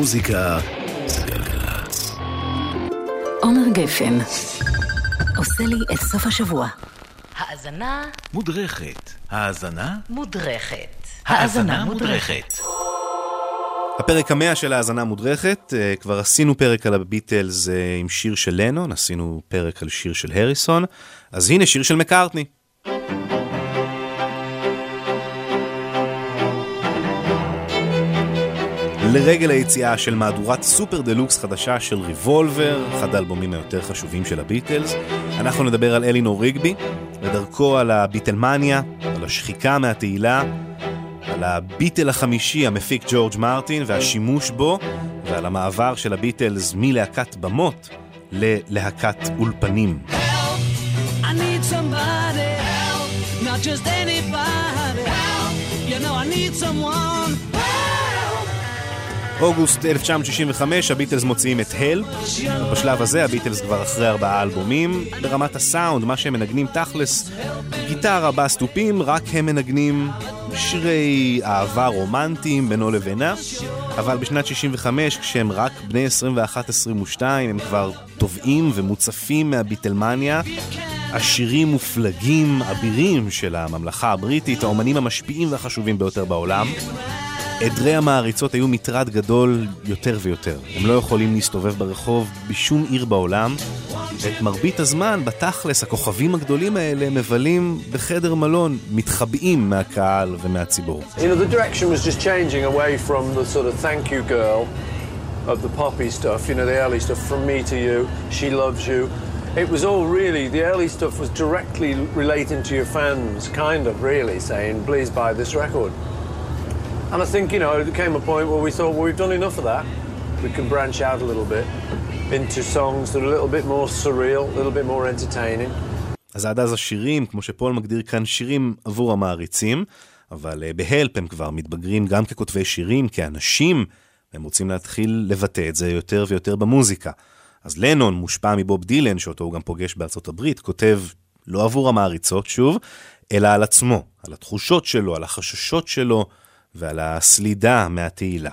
מוזיקה זה גלגלצ. עומר גפן עושה לי את סוף השבוע. האזנה מודרכת. האזנה? מודרכת. האזנה מודרכת. הפרק המאה של האזנה מודרכת, אה, כבר עשינו פרק על הביטלס אה, עם שיר של לנון, עשינו פרק על שיר של הריסון, אז הנה שיר של מקארטני. לרגל היציאה של מהדורת סופר דלוקס חדשה של ריבולבר, אחד האלבומים היותר חשובים של הביטלס, אנחנו נדבר על אלינור ריגבי, ודרכו על הביטלמניה, על השחיקה מהתהילה, על הביטל החמישי המפיק ג'ורג' מרטין והשימוש בו, ועל המעבר של הביטלס מלהקת במות ללהקת אולפנים. I need help, אוגוסט 1965 הביטלס מוציאים את הל. בשלב הזה הביטלס כבר אחרי ארבעה אלבומים. ברמת הסאונד, מה שהם מנגנים תכלס, גיטרה, בס, תופים, רק הם מנגנים שירי אהבה רומנטיים בינו לבינה. אבל בשנת 65, כשהם רק בני 21-22, הם כבר טובעים ומוצפים מהביטלמניה. עשירים מופלגים, אבירים של הממלכה הבריטית, האומנים המשפיעים והחשובים ביותר בעולם. עדרי המעריצות היו מטרד גדול יותר ויותר. הם לא יכולים להסתובב ברחוב בשום עיר בעולם. ואת מרבית הזמן, בתכלס, הכוכבים הגדולים האלה מבלים בחדר מלון, מתחבאים מהקהל ומהציבור. It was all really, the early stuff was directly relating to your fans, kind of really saying, please buy this record. And I think, you know, there came a point where we thought, well, we've done enough of that. We can branch out a little bit into songs that are a little bit more surreal, a little bit more entertaining. אז עד אז השירים, כמו שפול מגדיר כאן, שירים עבור המעריצים, אבל אה, בהלפ הם כבר מתבגרים גם ככותבי שירים, כאנשים, והם רוצים להתחיל לבטא את זה יותר ויותר במוזיקה. אז לנון מושפע מבוב דילן, שאותו הוא גם פוגש בארצות הברית, כותב לא עבור המעריצות שוב, אלא על עצמו, על התחושות שלו, על החששות שלו ועל הסלידה מהתהילה.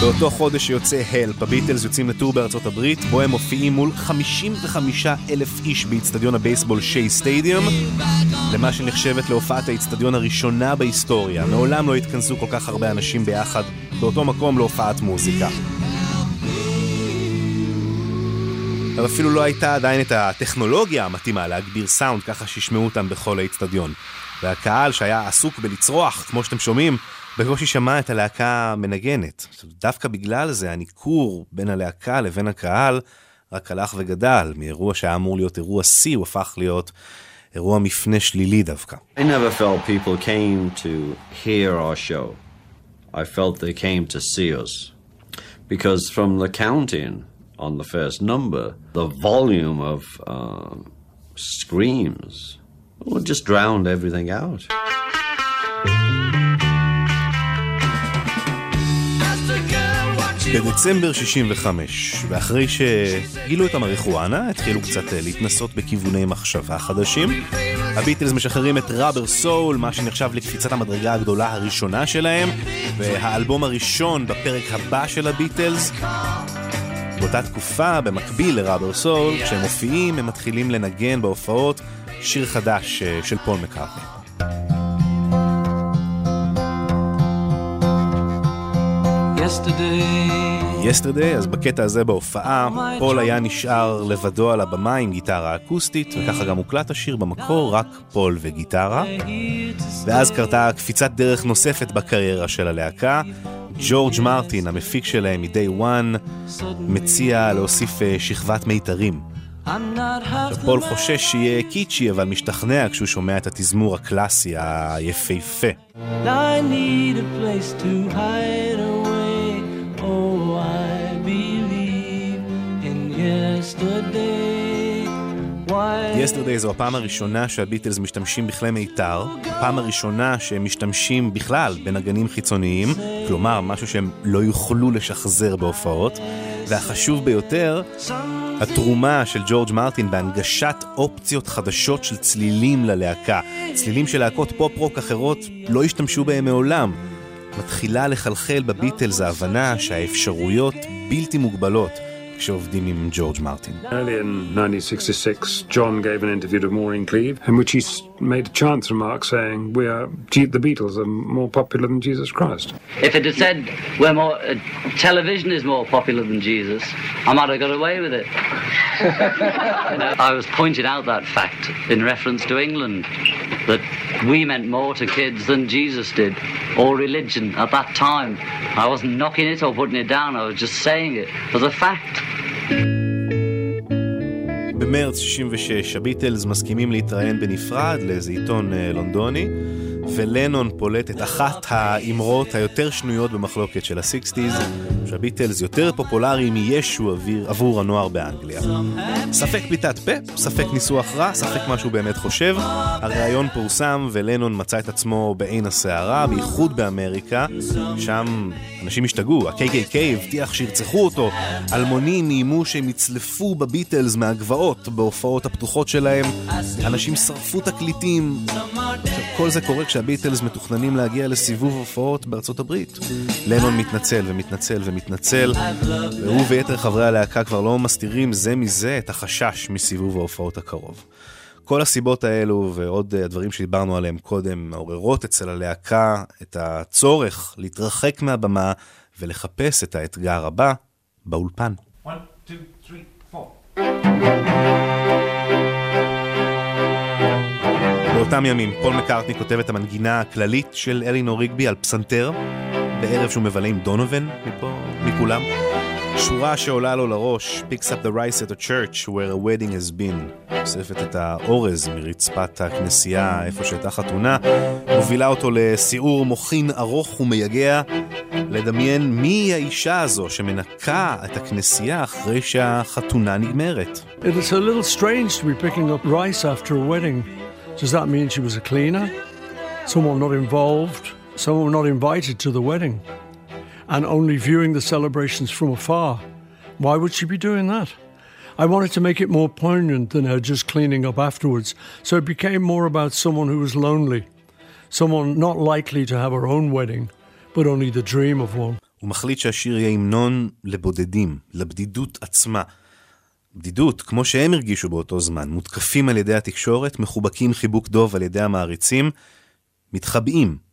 באותו חודש שיוצא הלפ, הביטלס יוצאים לטור בארצות הברית, בו הם מופיעים מול 55 אלף איש באיצטדיון הבייסבול שיי סטדיום, למה שנחשבת להופעת האיצטדיון הראשונה בהיסטוריה. מעולם לא התכנסו כל כך הרבה אנשים ביחד באותו מקום להופעת מוזיקה. אבל אפילו לא הייתה עדיין את הטכנולוגיה המתאימה להגביר סאונד ככה שישמעו אותם בכל האיצטדיון. והקהל שהיה עסוק בלצרוח, כמו שאתם שומעים, בקושי שמע את הלהקה מנגנת. עכשיו, דווקא בגלל זה הניכור בין הלהקה לבין הקהל רק הלך וגדל. מאירוע שהיה אמור להיות אירוע שיא, הוא הפך להיות אירוע מפנה שלילי דווקא. I never felt people came to hear our show. I felt they came to see us. Because from the counting on the first number, the volume of um, screams well, just drowned everything out. בדצמבר 65, ואחרי שגילו את המריחואנה, התחילו קצת אה, להתנסות בכיווני מחשבה חדשים. הביטלס משחררים את ראבר סול, מה שנחשב לקפיצת המדרגה הגדולה הראשונה שלהם, והאלבום הראשון בפרק הבא של הביטלס. באותה תקופה, במקביל ל Rubber Soul, כשהם מופיעים, הם מתחילים לנגן בהופעות שיר חדש אה, של פול מקארטני. Yesterday, אז בקטע הזה בהופעה, פול היה נשאר לבדו על הבמה עם גיטרה אקוסטית, וככה גם הוקלט השיר במקור, רק פול וגיטרה. ואז קרתה קפיצת דרך נוספת בקריירה של הלהקה. ג'ורג' מרטין, המפיק שלהם מ-day one, מציע להוסיף אה, שכבת מיתרים. עכשיו פול חושש שיהיה קיצ'י, אבל משתכנע כשהוא שומע את התזמור הקלאסי היפהפה. Away. Oh? Yesterday זו הפעם הראשונה שהביטלס משתמשים בכלי מיתר, הפעם הראשונה שהם משתמשים בכלל בנגנים חיצוניים, כלומר משהו שהם לא יוכלו לשחזר בהופעות, והחשוב ביותר, התרומה של ג'ורג' מרטין בהנגשת אופציות חדשות של צלילים ללהקה, צלילים שלהקות פופ-רוק אחרות לא השתמשו בהם מעולם. מתחילה לחלחל בביטלס ההבנה שהאפשרויות בלתי מוגבלות כשעובדים עם ג'ורג' מרטין. Early in 1966, John gave an interview to Maureen Cleave in which he s- made a chance remark saying, "We are the Beatles are more popular than Jesus Christ." If it had said we're more, uh, television is more popular than Jesus, I might have got away with it. You know, I was pointing out that fact in reference to England, that we meant more to kids than Jesus did, or religion at that time. I wasn't knocking it or putting it down, I was just saying it as a fact. במרץ 66 הביטלס מסכימים להתראיין בנפרד לאיזה עיתון אה, לונדוני, ולנון פולט את אחת האמרות היותר שנויות במחלוקת של הסיקסטיז, שהביטלס יותר פופולריים מישו עבור, עבור הנוער באנגליה. ספק פליטת פה, ספק ניסוח רע, ספק מה שהוא באמת חושב. הריאיון פורסם ולנון מצא את עצמו בעין הסערה, בייחוד באמריקה. שם אנשים השתגעו, ה-KKK הבטיח שירצחו אותו. אלמונים איימו שהם יצלפו בביטלס מהגבעות בהופעות הפתוחות שלהם. אנשים שרפו תקליטים. כל זה קורה כשהביטלס מתוכננים להגיע לסיבוב הופעות בארצות הברית. לנון מתנצל ומתנצל ומתנצל, והוא ויתר חברי הלהקה כבר לא מסתירים זה מזה את החשש מסיבוב ההופעות הקרוב. כל הסיבות האלו ועוד אה, הדברים שדיברנו עליהם קודם מעוררות אצל הלהקה את הצורך להתרחק מהבמה ולחפש את האתגר הבא באולפן. One, two, three, four. באותם ימים פול מקארטני כותב את המנגינה הכללית של אלינור ריגבי על פסנתר, בערב שהוא מבלה עם דונובן מפה, מכולם. שורה שעולה לו לראש, picks up the rice at a church where a wedding has been. אוספת את האורז מרצפת הכנסייה איפה שהייתה חתונה, מובילה אותו לסיעור מוחין ארוך ומייגע, לדמיין מי האישה הזו שמנקה את הכנסייה אחרי שהחתונה נגמרת. Does that mean she was a cleaner? Someone not involved? Someone not invited to the wedding? And only viewing the celebrations from afar? Why would she be doing that? I wanted to make it more poignant than her just cleaning up afterwards, so it became more about someone who was lonely, someone not likely to have her own wedding, but only the dream of one. הוא מחליט שהשיר יהיה המנון לבודדים, לבדידות עצמה. בדידות, כמו שהם הרגישו באותו זמן, מותקפים על ידי התקשורת, מחובקים חיבוק דוב על ידי המעריצים, מתחבאים.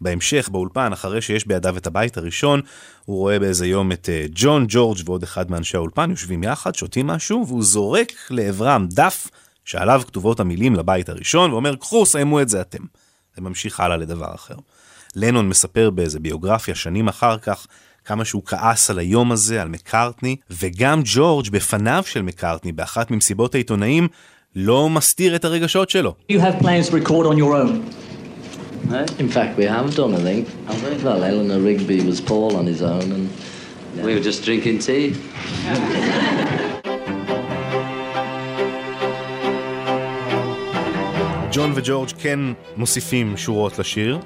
בהמשך, באולפן, אחרי שיש בידיו את הבית הראשון, הוא רואה באיזה יום את אה, ג'ון, ג'ורג' ועוד אחד מאנשי האולפן יושבים יחד, שותים משהו, והוא זורק לעברם דף שעליו כתובות המילים לבית הראשון, ואומר, קחו, סיימו את זה אתם. זה ממשיך הלאה לדבר אחר. לנון מספר באיזה ביוגרפיה שנים אחר כך כמה שהוא כעס על היום הזה, על מקארטני, וגם ג'ורג' בפניו של מקארטני, באחת ממסיבות העיתונאים, לא מסתיר את הרגשות שלו. You have plans to. Uh, In fact, we have done, I think. Have we? Well, Eleanor Rigby was Paul on his own, and we were just drinking tea. ג'ון וג'ורג' כן מוסיפים שורות לשיר.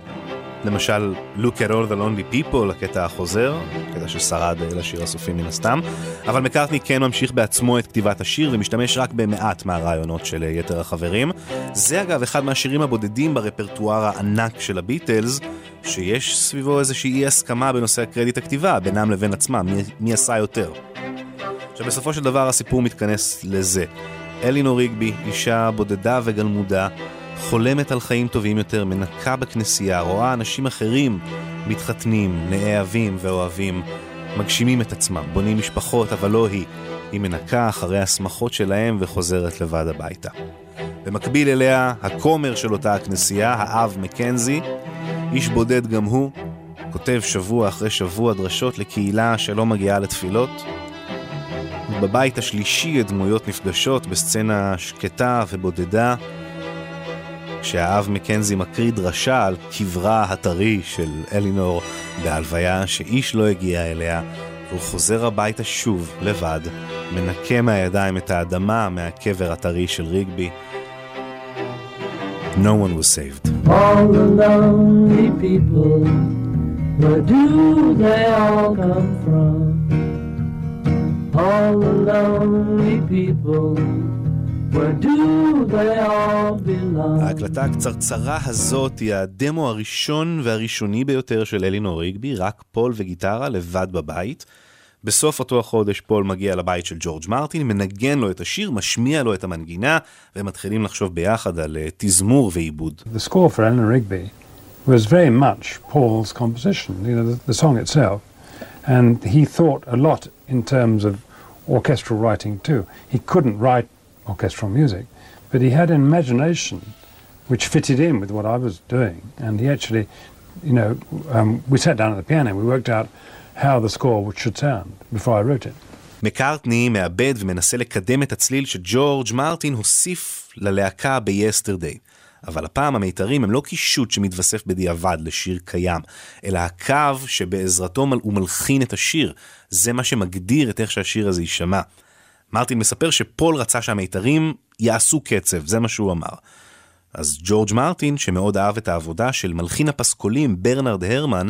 למשל, Look at all the lonely people, הקטע החוזר, קטע ששרד אה, לשיר הסופי מן הסתם, אבל מקארטני כן ממשיך בעצמו את כתיבת השיר ומשתמש רק במעט מהרעיונות של אה, יתר החברים. זה אגב אחד מהשירים הבודדים ברפרטואר הענק של הביטלס, שיש סביבו איזושהי אי הסכמה בנושא הקרדיט הכתיבה, בינם לבין עצמם, מי, מי עשה יותר. עכשיו בסופו של דבר הסיפור מתכנס לזה. אלינור ריגבי, אישה בודדה וגלמודה, חולמת על חיים טובים יותר, מנקה בכנסייה, רואה אנשים אחרים מתחתנים, נאהבים ואוהבים, מגשימים את עצמם, בונים משפחות, אבל לא היא. היא מנקה אחרי השמחות שלהם וחוזרת לבד הביתה. במקביל אליה, הכומר של אותה הכנסייה, האב מקנזי, איש בודד גם הוא, כותב שבוע אחרי שבוע דרשות לקהילה שלא מגיעה לתפילות. בבית השלישי הדמויות נפגשות בסצנה שקטה ובודדה, כשהאב מקנזי מקריא דרשה על קברה הטרי של אלינור בהלוויה שאיש לא הגיע אליה, והוא חוזר הביתה שוב, לבד, מנקה מהידיים את האדמה מהקבר הטרי של ריגבי. No one was saved. All the lonely people, where do they all come from? All the lonely people, ההקלטה הקצרצרה הזאת היא הדמו הראשון והראשוני ביותר של אלינור ריגבי, רק פול וגיטרה לבד בבית. בסוף אותו החודש פול מגיע לבית של ג'ורג' מרטין, מנגן לו את השיר, משמיע לו את המנגינה, והם מתחילים לחשוב ביחד על אה, תזמור ועיבוד. The score for Eleanor Rigby was very much Paul's composition, you know, the, the song itself. And he thought a lot in terms of orchestral writing too. He couldn't write orchestral music, but he had an imagination which fitted in with what I was doing. And he actually, you know, um, we sat down at the piano, we worked out how the score should sound before I wrote it. מקארטני מאבד ומנסה לקדם את הצליל שג'ורג' מרטין הוסיף ללהקה ב-Yesterday. אבל הפעם המיתרים הם לא קישוט שמתווסף בדיעבד לשיר קיים, אלא הקו שבעזרתו הוא מלחין את השיר. זה מה שמגדיר את איך שהשיר הזה יישמע. מרטין מספר שפול רצה שהמיתרים יעשו קצב, זה מה שהוא אמר. אז ג'ורג' מרטין, שמאוד אהב את העבודה של מלחין הפסקולים ברנרד הרמן,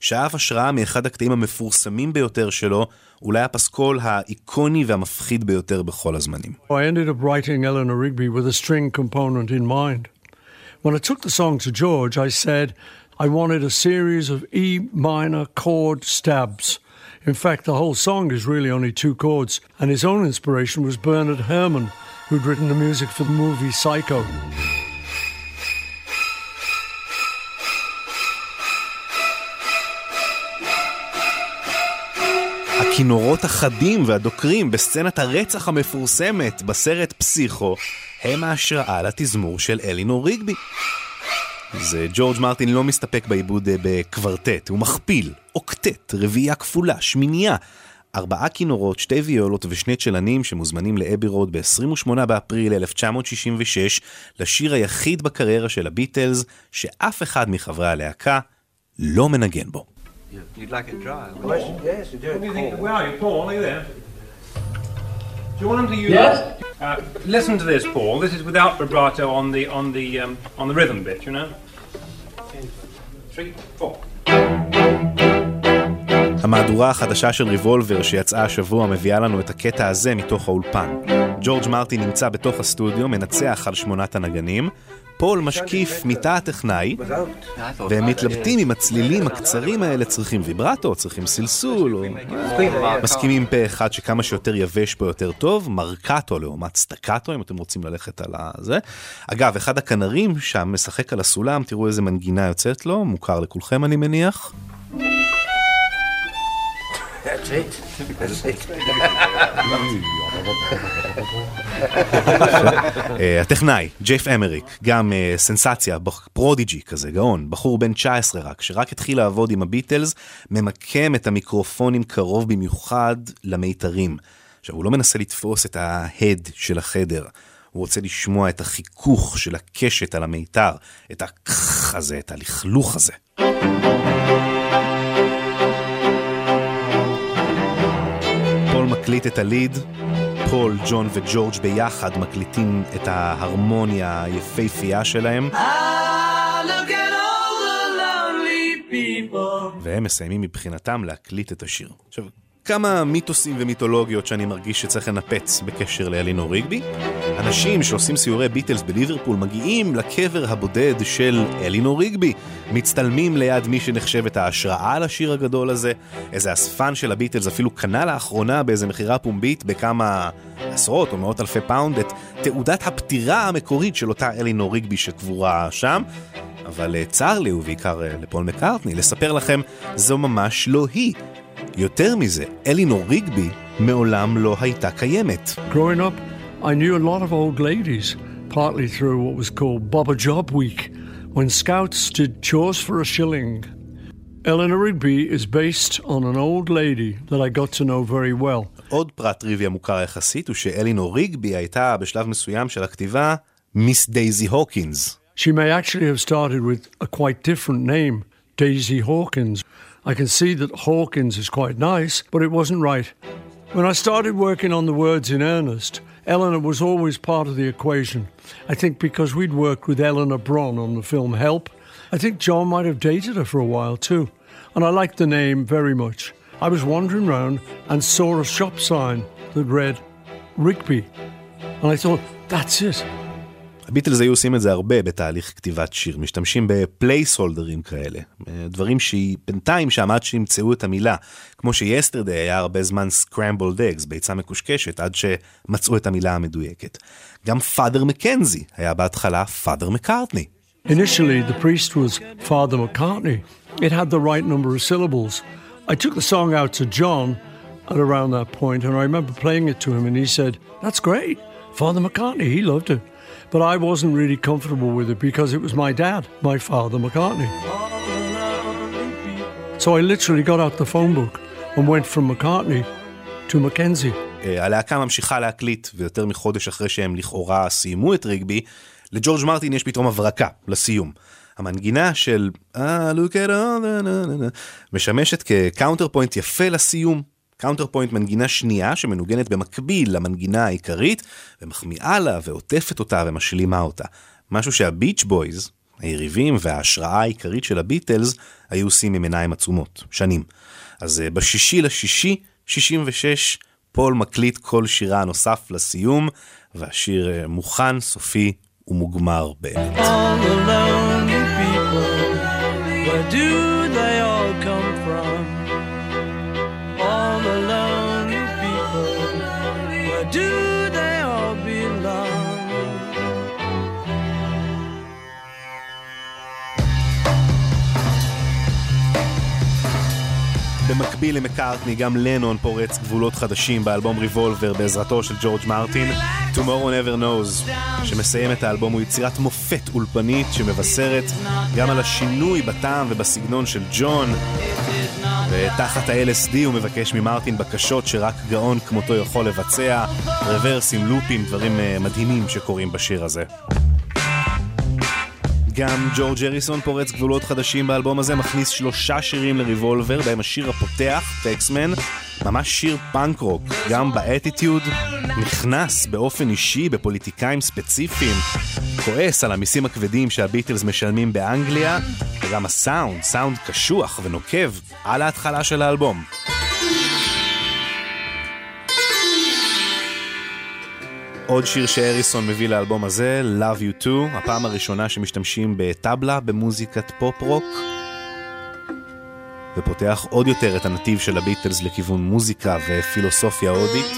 שאב השראה מאחד הקטעים המפורסמים ביותר שלו, אולי הפסקול האיקוני והמפחיד ביותר בכל הזמנים. I ended up writing Eleanor Rigby with a string component in mind. When I took the song to George, I said I wanted a series of E minor chord stabs. In fact, the whole song is really only two chords, and his own inspiration was Bernard Herrmann, who'd written the music for the movie Psycho. הכינורות החדים והדוקרים בסצנת הרצח המפורסמת בסרט פסיכו הם ההשראה לתזמור של אלינור ריגבי. זה ג'ורג' מרטין לא מסתפק בעיבוד אה, בקוורטט, הוא מכפיל, אוקטט, רביעייה כפולה, שמינייה. ארבעה כינורות, שתי ויולות ושני צ'לנים שמוזמנים לאבי רוד ב-28 באפריל 1966 לשיר היחיד בקריירה של הביטלס שאף אחד מחברי הלהקה לא מנגן bו. You'd like it dry. Question, yes, you do What do you think? Where are you, Paul? Are you there? Do you want him to use? Yes. Uh, listen to this, Paul. This is without vibrato on the on the um, on the rhythm bit. You know. Four. המהדורה החדשה של ריבולבר שיצאה השבוע מביאה לנו את הקטע הזה מתוך האולפן. ג'ורג' מרטין נמצא בתוך הסטודיו, מנצח על שמונת הנגנים, פול משקיף מתא הטכנאי, והם מתלבטים אם הצלילים הקצרים האלה צריכים ויברטו, צריכים סלסול, או... מסכימים פה אחד שכמה שיותר יבש פה יותר טוב, מרקטו לעומת סטקטו, אם אתם רוצים ללכת על הזה. אגב, אחד הכנרים שם משחק על הסולם, תראו איזה מנגינה יוצאת לו, מוכר לכולכם אני מניח. That's it. That's it. אה, הטכנאי, ג'ף אמריק, גם אה, סנסציה, prodigy כזה, גאון, בחור בן 19 רק, שרק התחיל לעבוד עם הביטלס, ממקם את המיקרופונים קרוב במיוחד למיתרים. עכשיו, הוא לא מנסה לתפוס את ההד של החדר, הוא רוצה לשמוע את החיכוך של הקשת על המיתר, את הכך הזה, את הלכלוך הזה. מקליט את הליד, פול, ג'ון וג'ורג' ביחד מקליטים את ההרמוניה היפהפייה שלהם. והם מסיימים מבחינתם להקליט את השיר. עכשיו, כמה מיתוסים ומיתולוגיות שאני מרגיש שצריך לנפץ בקשר לאלינור ריגבי. אנשים שעושים סיורי ביטלס בליברפול מגיעים לקבר הבודד של אלינור ריגבי, מצטלמים ליד מי שנחשבת ההשראה לשיר הגדול הזה. איזה אספן של הביטלס אפילו קנה לאחרונה באיזה מכירה פומבית בכמה עשרות או מאות אלפי פאונד את תעודת הפטירה המקורית של אותה אלינור ריגבי שקבורה שם. אבל אה, צר לי, ובעיקר אה, לפול מקארטני, לספר לכם, זו ממש לא היא. יותר מזה, אלינור ריגבי מעולם לא הייתה קיימת. Growing up, I knew a lot of old ladies, partly through what was called Bobber Job Week, when scouts did chores for a shilling. Eleanor Rigby is based on an old lady that I got to know very well. עוד פרט טריוויה מוכר יחסית הוא שאלינור ריגבי הייתה בשלב מסוים של הכתיבה מיס דייזי הוקינס. She may actually have started with a quite different name, Daisy Hawkins. I can see that Hawkins is quite nice, but it wasn't right. When I started working on the words in earnest, Eleanor was always part of the equation. I think because we'd worked with Eleanor Bron on the film Help. I think John might have dated her for a while too. And I liked the name very much. I was wandering round and saw a shop sign that read Rigby. And I thought, That's it. הביטלס היו עושים את זה הרבה בתהליך כתיבת שיר, משתמשים בפלייסהולדרים כאלה, דברים שבינתיים שם עד שימצאו את המילה, כמו שיסטרדי היה הרבה זמן scrambled eggs, ביצה מקושקשת, עד שמצאו את המילה המדויקת. גם פאדר מקנזי היה בהתחלה פאדר מקארטני. Initially, the priest was Father McCartney. It had the right number of syllables. I took the song out to John at around that point, and I remember playing it to him, and he said, That's great. Father McCartney, he loved it. But I wasn't really comfortable with it because it was my dad, my father McCartney. So I literally got out the phone book and went from McCartney to Mackenzie. אה, הלהקה ממשיכה להקליט, ויותר מחודש אחרי שהם לכאורה סיימו את ריגבי, לג'ורג' מרטין יש פתאום הברקה לסיום. המנגינה של אה, משמשת כ counterpoint יפה לסיום. counterpoint מנגינה שנייה שמנוגנת במקביל למנגינה העיקרית, ומחמיאה לה ועוטפת אותה ומשלימה אותה. משהו שהביץ' בויז, היריבים וההשראה העיקרית של הביטלס, היו עושים עם עיניים עצומות, שנים. אז אה, בשישי לשישי, 66, פול מקליט קול שירה נוסף לסיום, והשיר אה, מוכן, סופי ומוגמר באמת. All lonely people, במקביל למקארטני, גם לנון פורץ גבולות חדשים באלבום ריבולבר בעזרתו של ג'ורג' מרטין. Tomorrow Never Knows, שמסיים את האלבום, הוא יצירת מופת אולפנית שמבשרת גם על השינוי בטעם ובסגנון של ג'ון. ותחת ה-LSD הוא מבקש ממרטין בקשות שרק גאון כמותו יכול לבצע, רוורסים, לופים, דברים אה, מדהימים שקורים בשיר הזה. גם ג'ורג' אריסון פורץ גבולות חדשים באלבום הזה, מכניס שלושה שירים לריבולבר, בהם השיר הפותח, טקסמן, ממש שיר פאנק רוק, גם באטיטיוד, נכנס באופן אישי בפוליטיקאים ספציפיים, כועס על המיסים הכבדים שהביטלס משלמים באנגליה, וגם הסאונד, סאונד קשוח ונוקב על ההתחלה של האלבום. עוד שיר שהאריסון מביא לאלבום הזה, Love You To, הפעם הראשונה שמשתמשים בטבלה במוזיקת פופ-רוק, ופותח עוד יותר את הנתיב של הביטלס לכיוון מוזיקה ופילוסופיה הודית.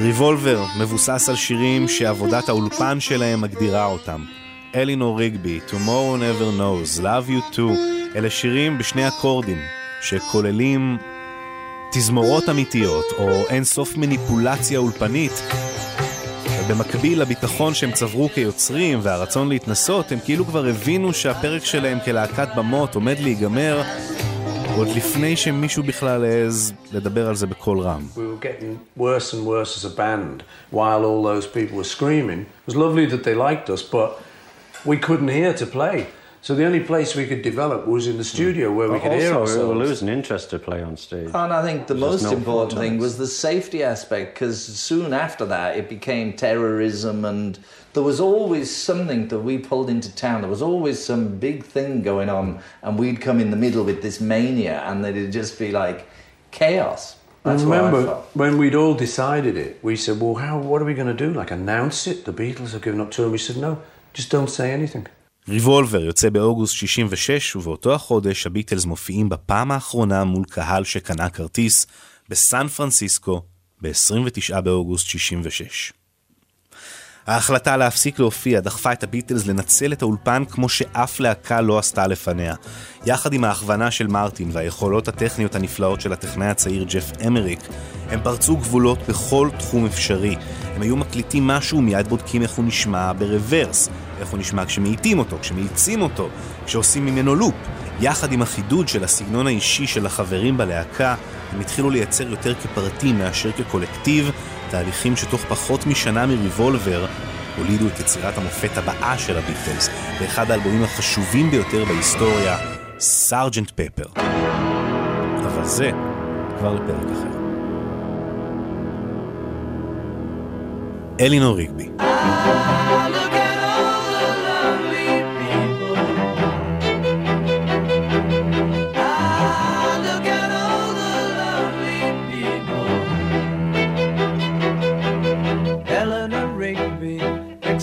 ריבולבר מבוסס על שירים שעבודת האולפן שלהם מגדירה אותם. אלינור ריגבי, Tomorrow Never Knows, Love You Too, אלה שירים בשני אקורדים, שכוללים תזמורות אמיתיות, או אין סוף מניפולציה אולפנית. ובמקביל לביטחון שהם צברו כיוצרים והרצון להתנסות, הם כאילו כבר הבינו שהפרק שלהם כלהקת במות עומד להיגמר עוד לפני שמישהו בכלל העז לדבר על זה בקול רם. We. So the only place we could develop was in the hmm. studio where we could hear also, we were ourselves. losing interest to play on stage. And I think the most no important fun thing was the safety aspect because soon after that it became terrorism and there was always something that we pulled into town. There was always some big thing going on and we'd come in the middle with this mania and it'd just be like chaos. That's And I remember, felt. when we'd all decided it, we said, well, how, what are we going to do? Like, announce it? The Beatles have given up tour. And we said, no, just don't say anything. ריבולבר יוצא באוגוסט 66, ובאותו החודש הביטלס מופיעים בפעם האחרונה מול קהל שקנה כרטיס בסן פרנסיסקו ב-29 באוגוסט 66. ההחלטה להפסיק להופיע דחפה את הביטלס לנצל את האולפן כמו שאף להקה לא עשתה לפניה. יחד עם ההכוונה של מרטין והיכולות הטכניות הנפלאות של הטכנאי הצעיר ג'ף אמריק, הם פרצו גבולות בכל תחום אפשרי. הם היו מקליטים משהו, מיד בודקים איך הוא נשמע ברוורס, איך הוא נשמע כשמאיטים אותו, כשמאיצים אותו, כשעושים ממנו לופ. יחד עם החידוד של הסגנון האישי של החברים בלהקה, הם התחילו לייצר יותר כפרטים מאשר כקולקטיב, תהליכים שתוך פחות משנה מריבולבר הולידו את יצירת המופת הבאה של הביטלס, באחד האלבומים החשובים ביותר בהיסטוריה, סארג'נט פפר. אבל זה כבר לפרק אחר. אלינור ריגבי.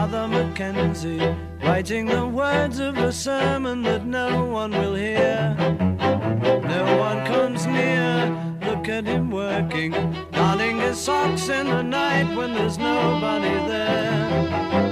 Father Mackenzie, writing the words of a sermon that no one will hear. No one comes near. Look at him working, darning his socks in the night when there's nobody there.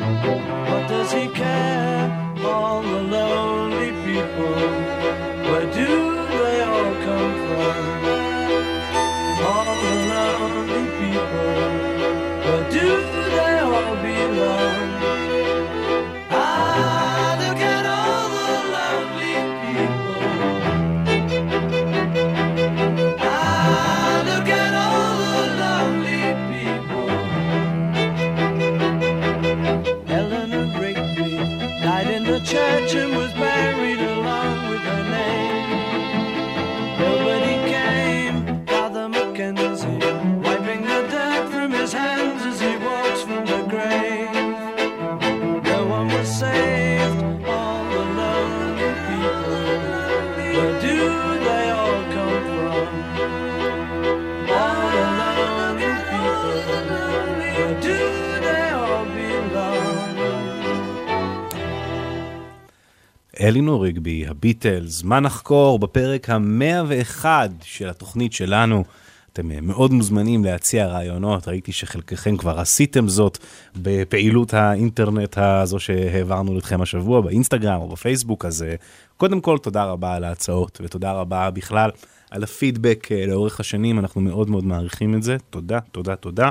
הביטלס, מה נחקור בפרק המאה ואחד של התוכנית שלנו. אתם אה, מאוד מוזמנים להציע רעיונות, ראיתי שחלקכם כבר עשיתם זאת בפעילות האינטרנט הזו שהעברנו לכם השבוע באינסטגרם או בפייסבוק, אז אה, קודם כל תודה רבה על ההצעות ותודה רבה בכלל על הפידבק אה, לאורך השנים, אנחנו מאוד מאוד מעריכים את זה, תודה, תודה, תודה.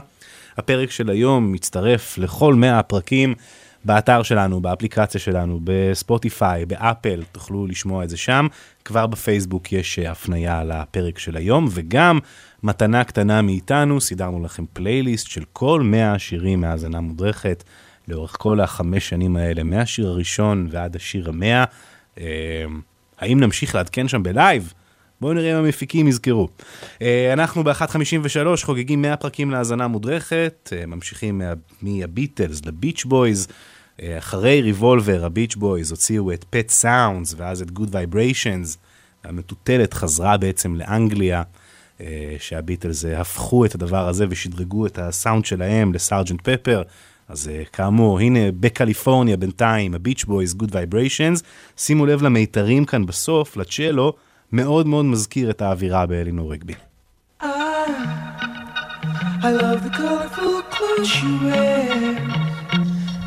הפרק של היום מצטרף לכל 100 הפרקים. באתר שלנו, באפליקציה שלנו, בספוטיפיי, באפל, תוכלו לשמוע את זה שם. כבר בפייסבוק יש אה, הפנייה לפרק של היום, וגם מתנה קטנה מאיתנו, סידרנו לכם פלייליסט של כל 100 השירים מהאזנה מודרכת, לאורך כל החמש שנים האלה, מהשיר הראשון ועד השיר המאה. אה, האם נמשיך לעדכן שם בלייב? בואו נראה אם המפיקים יזכרו. אה, אנחנו ב-1.53 חוגגים 100 פרקים להאזנה מודרכת, ממשיכים מה- מהביטלס לביץ' בויז. אה, אחרי ריבולבר, הביץ' בויז הוציאו את Pet Sounds ואז את Good Vibrations. המטוטלת חזרה בעצם לאנגליה, אה, שהביטלס אה, הפכו את הדבר הזה ושדרגו את הסאונד שלהם לסארג'נט פפר. אז כאמור, הנה בקליפורניה בינתיים, הביץ' בויז, Good Vibrations. שימו לב למיתרים כאן בסוף, לצ'לו, מאוד מאוד מזכיר את האווירה באלינור ריגבי. I love the colorful clothes she wears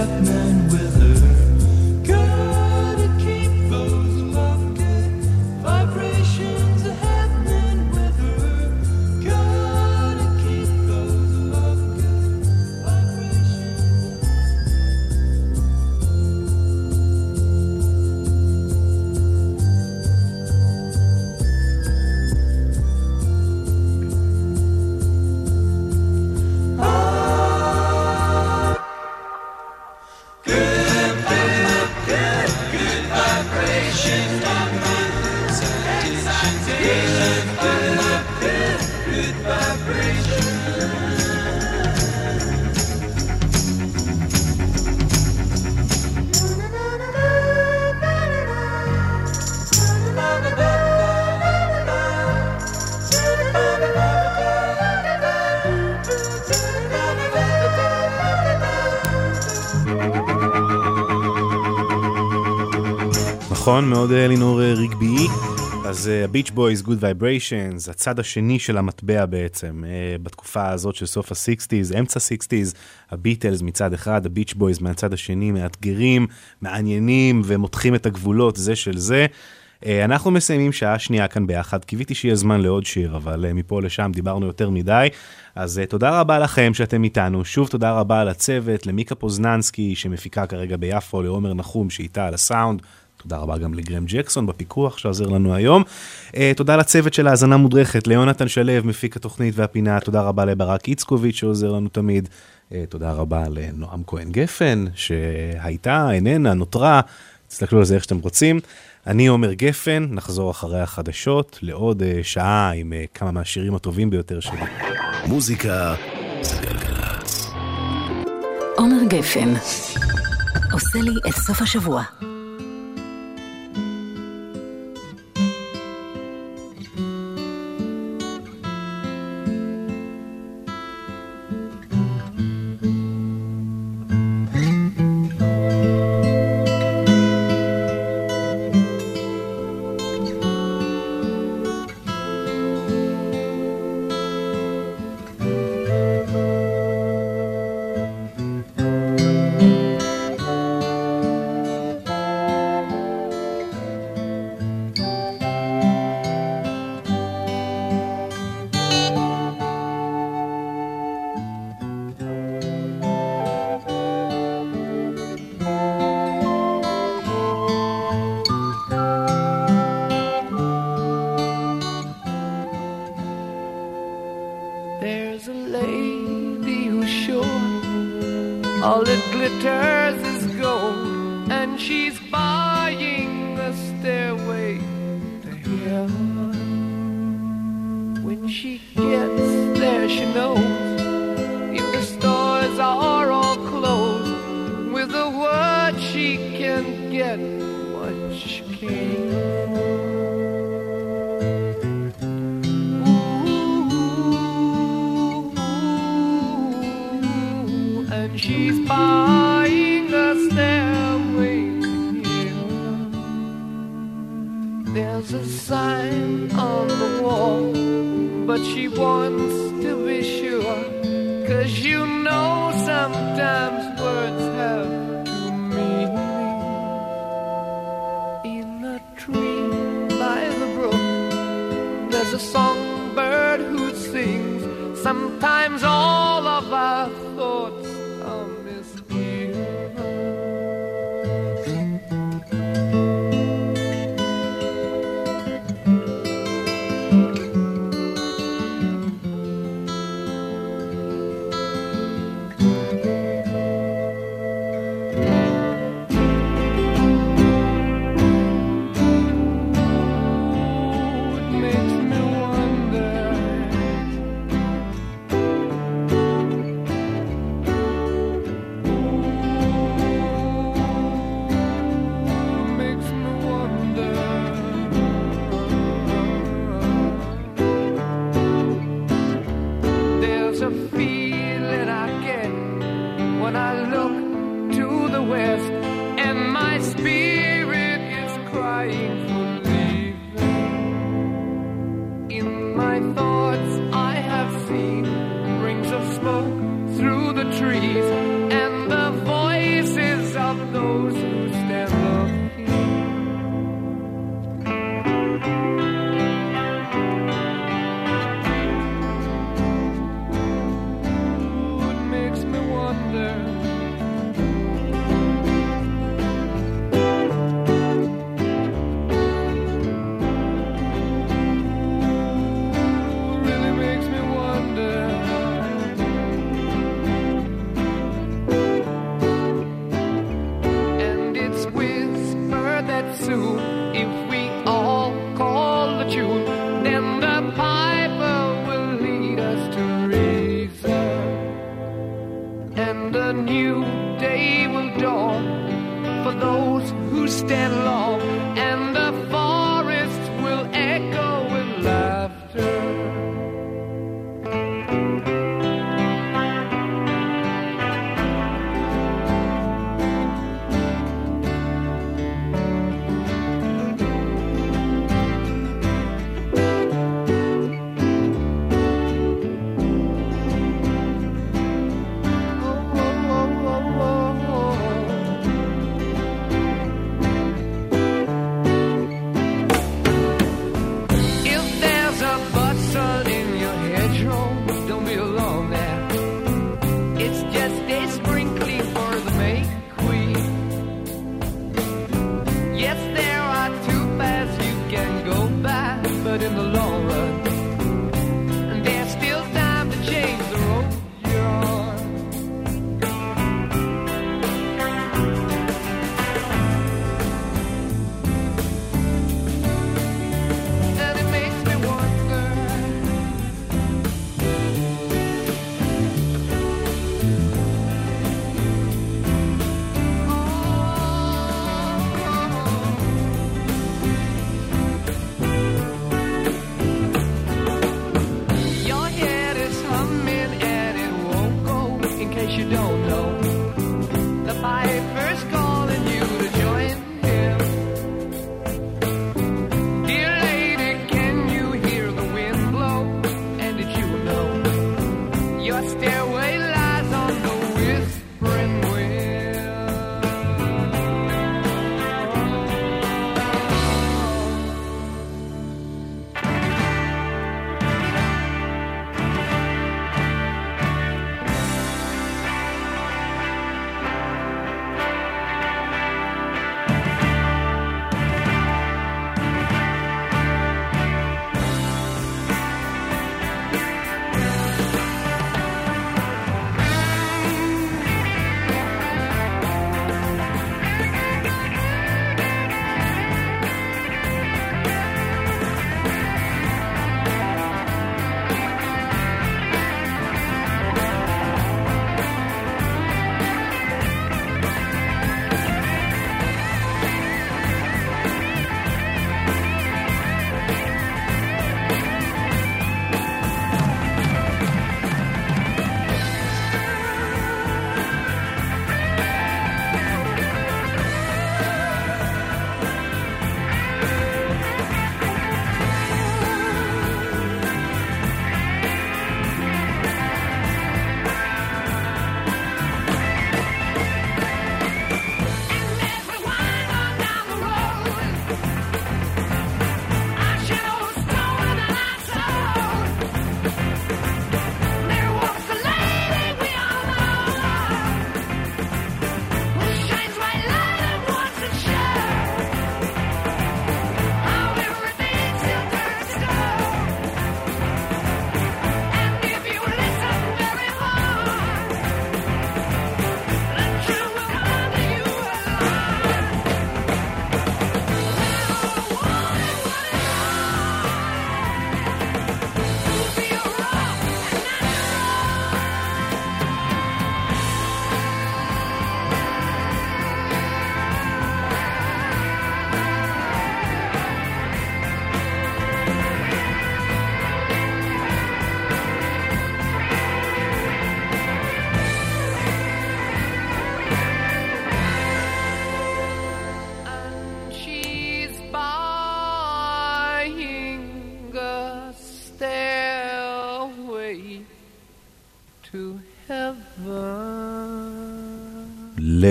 sadness. אז הביץ' בויז, Good Vibrations, הצד השני של המטבע בעצם, אה, בתקופה הזאת של סוף ה-60's, אמצע ה-60's, הביטלס מצד אחד, הביץ' בויז מהצד השני, מאתגרים, מעניינים ומותחים את הגבולות זה של זה. אה, אנחנו מסיימים שעה שנייה כאן ביחד, קיוויתי שיהיה זמן לעוד שיר, אבל אה, מפה לשם דיברנו יותר מדי. אז אה, תודה רבה לכם שאתם איתנו, שוב תודה רבה לצוות, למיקה פוזננסקי שמפיקה כרגע ביפו, לעומר נחום שאיתה על הסאונד. תודה רבה גם לגרם ג'קסון בפיקוח שעוזר לנו היום. Uh, תודה לצוות של האזנה מודרכת, ליונתן שלו, מפיק התוכנית והפינה, תודה רבה לברק איצקוביץ' שעוזר לנו תמיד. Uh, תודה רבה לנועם כהן גפן, שהייתה, איננה, נותרה, תסתכלו על זה איך שאתם רוצים. אני עומר גפן, נחזור אחרי החדשות לעוד uh, שעה עם uh, כמה מהשירים הטובים ביותר שלי. מוזיקה זה גלגלצ. עומר גפן עושה לי את סוף השבוע.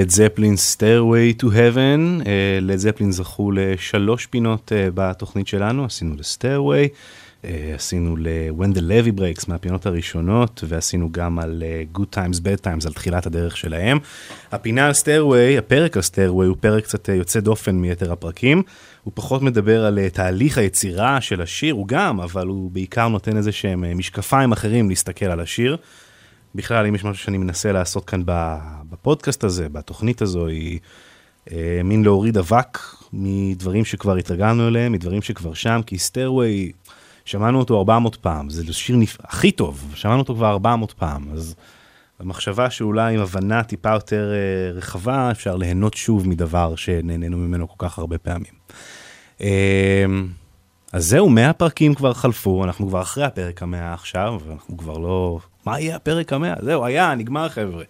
לד זפלין Stairway to Heaven, לד זפלין זכו לשלוש פינות אה, בתוכנית שלנו, עשינו ל Stairway, אה, עשינו ל- When the Levee Breaks מהפינות הראשונות, ועשינו גם על אה, Good Times, Bad Times, על תחילת הדרך שלהם. הפינה על Stairway, הפרק על Stairway, הוא פרק קצת יוצא דופן מיתר הפרקים. הוא פחות מדבר על תהליך היצירה של השיר, הוא גם, אבל הוא בעיקר נותן איזה שהם משקפיים אחרים להסתכל על השיר. בכלל, אם יש משהו שאני מנסה לעשות כאן בפודקאסט הזה, בתוכנית הזו, היא אה, מין להוריד אבק מדברים שכבר התרגלנו אליהם, מדברים שכבר שם, כי סטיירווי, שמענו אותו 400 פעם, זה שיר נפ... הכי טוב, שמענו אותו כבר 400 פעם, אז המחשבה שאולי עם הבנה טיפה יותר אה, רחבה, אפשר ליהנות שוב מדבר שנהנינו ממנו כל כך הרבה פעמים. אה, אז זהו, 100 פרקים כבר חלפו, אנחנו כבר אחרי הפרק המאה עכשיו, אנחנו כבר לא מה יהיה הפרק המאה? זהו, היה, נגמר חבר'ה.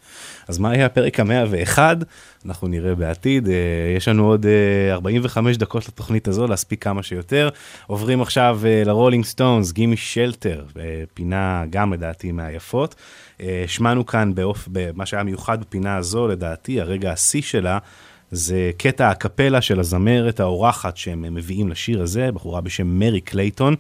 אז מה יהיה הפרק המאה ואחד? אנחנו נראה בעתיד. אה, יש לנו עוד אה, 45 דקות לתוכנית הזו, להספיק כמה שיותר. עוברים עכשיו אה, לרולינג סטונס, Gimme Shelter, פינה גם לדעתי מהיפות. אה, שמענו כאן באופ... במה שהיה מיוחד בפינה הזו, לדעתי, הרגע השיא שלה. זה קטע האקפלה של הזמרת האורחת שהם מביאים לשיר הזה, בחורה בשם מרי קלייטון.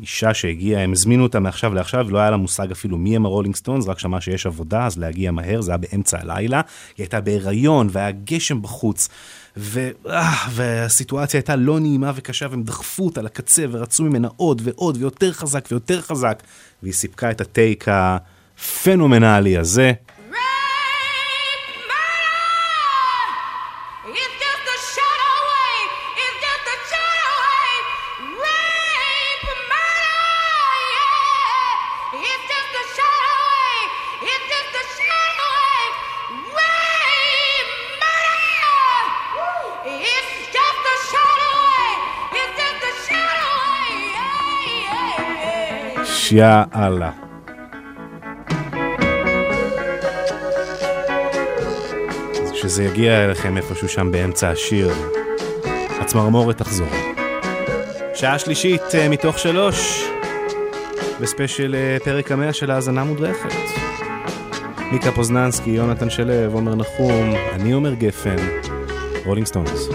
אישה שהגיעה, הם הזמינו אותה מעכשיו לעכשיו, לא היה לה מושג אפילו מי הם הרולינג סטונס, רק שמעה שיש עבודה, אז להגיע מהר, זה היה באמצע הלילה. היא הייתה בהיריון, והיה גשם בחוץ, ו... אה, והסיטואציה הייתה לא נעימה וקשה, והם דחפו אותה לקצה, ורצו ממנה עוד ועוד, ויותר חזק ויותר חזק, והיא סיפקה את הטייק הפנומנלי הזה. יאללה. אז כשזה יגיע אליכם איפשהו שם באמצע השיר, הצמרמורת תחזור. שעה שלישית אה, מתוך שלוש, בספיישל אה, פרק המאה של האזנה מודרכת. מיקה פוזננסקי, יונתן שלו, עומר נחום, אני עומר גפן, רולינג סטונס.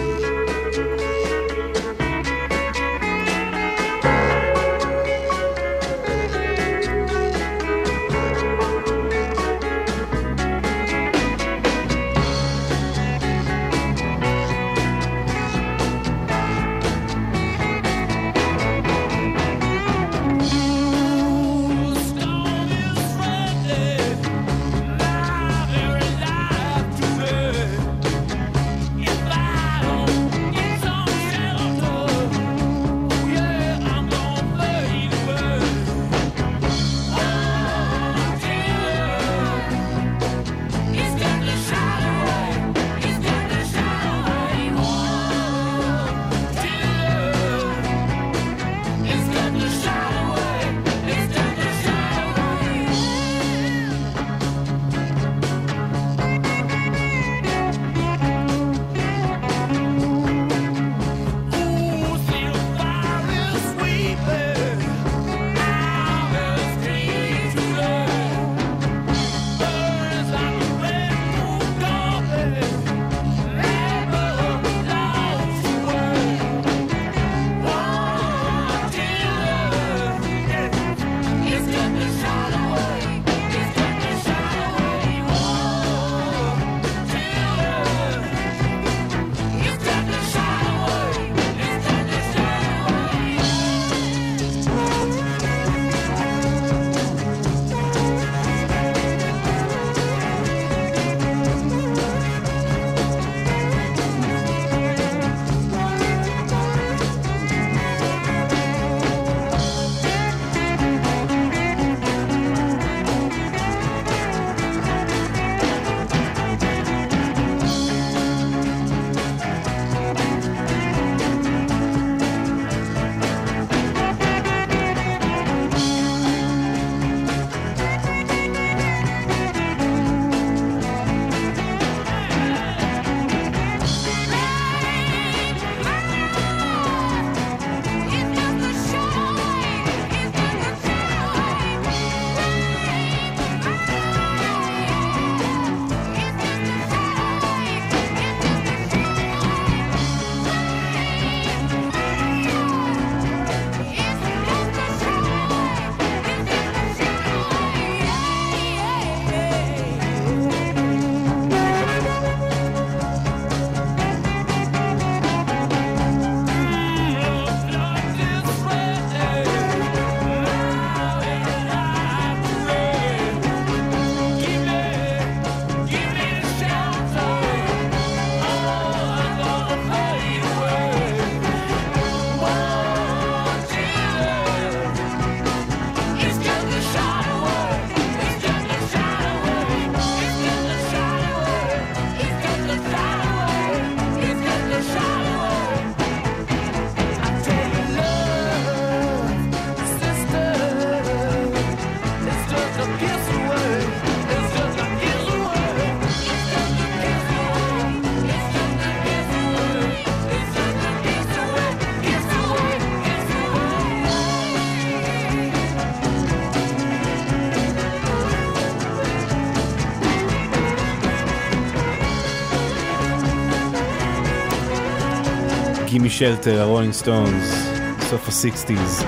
שלטר, הרולינג סטונס, סוף ה-60's.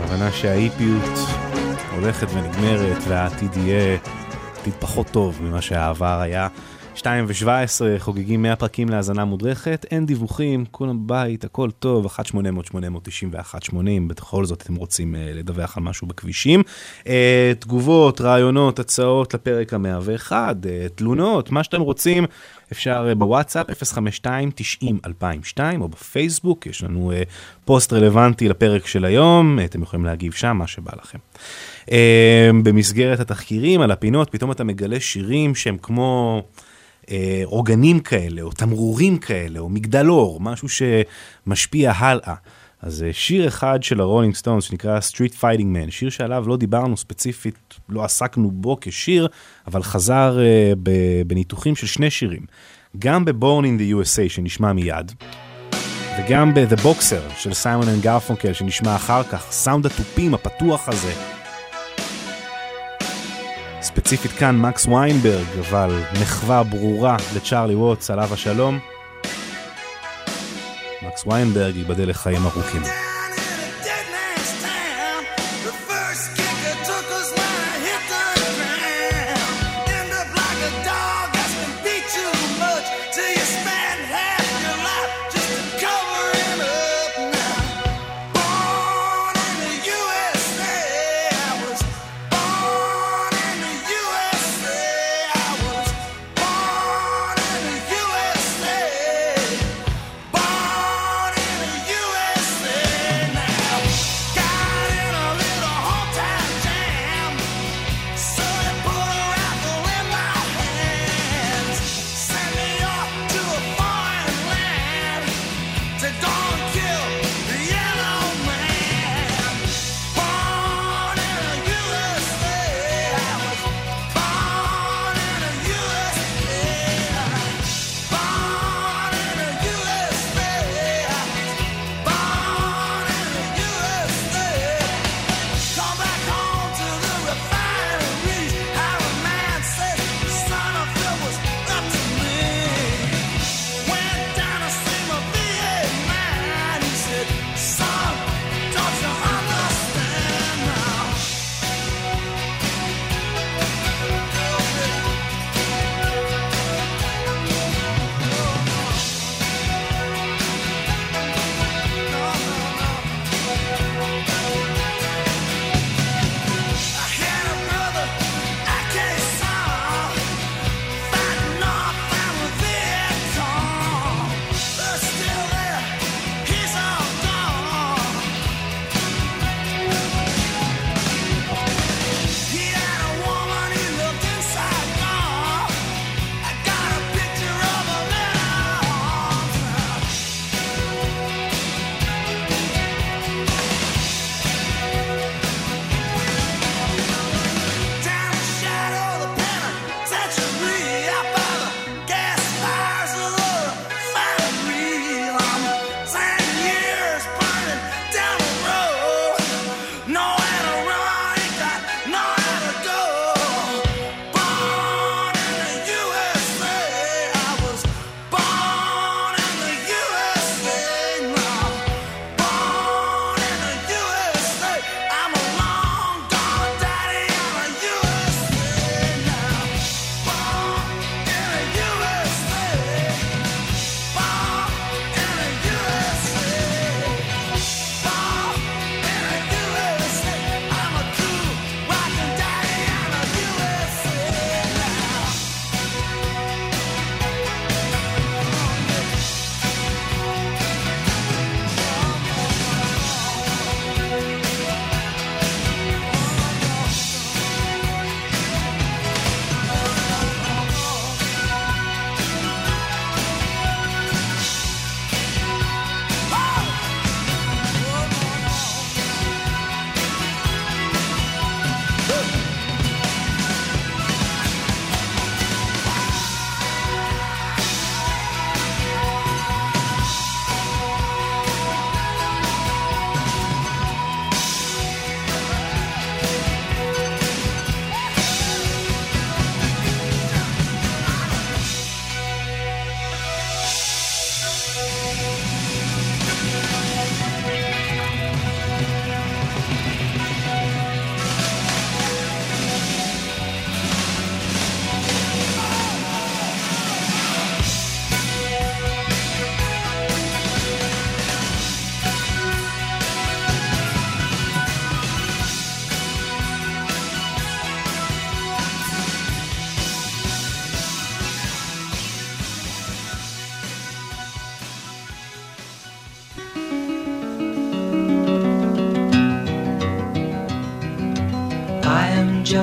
ההבנה שהאיפיות הולכת ונגמרת והעתיד יהיה עתיד פחות טוב ממה שהעבר היה. 2 ו-17 חוגגים 100 פרקים להאזנה מודרכת, אין דיווחים, כולם בבית, הכל טוב, 1-800-891-80, בכל זאת אתם רוצים uh, לדווח על משהו בכבישים. Uh, תגובות, רעיונות, הצעות לפרק ה-101, uh, תלונות, מה שאתם רוצים, אפשר uh, בוואטסאפ 052-90-2002, או בפייסבוק, יש לנו uh, פוסט רלוונטי לפרק של היום, uh, אתם יכולים להגיב שם, מה שבא לכם. Uh, במסגרת התחקירים על הפינות, פתאום אתה מגלה שירים שהם כמו... אה, עוגנים כאלה, או תמרורים כאלה, או מגדל אור, משהו שמשפיע הלאה. אז אה, שיר אחד של הרולינג סטונס שנקרא Street Fighting Man, שיר שעליו לא דיברנו ספציפית, לא עסקנו בו כשיר, אבל חזר אה, בניתוחים של שני שירים. גם ב-Born in the USA שנשמע מיד, וגם ב-The Boxer של סיימון אנד גרפונקל שנשמע אחר כך, סאונד התופים הפתוח הזה. ספציפית כאן מקס ויינברג, אבל מחווה ברורה לצ'ארלי ווטס, עליו השלום. מקס ויינברג ייבדל לחיים ארוכים.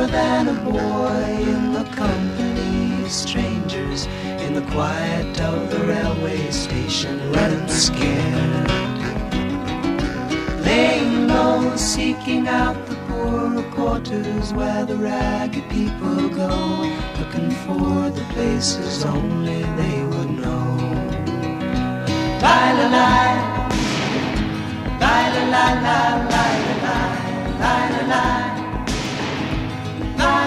More than a boy in the company of strangers in the quiet of the railway station, running scared. Laying low, seeking out the poorer quarters where the ragged people go, looking for the places only they would know. Lie, lie, lie. Lie, lie, lie, lie, lie, lie, lie, lie, lie.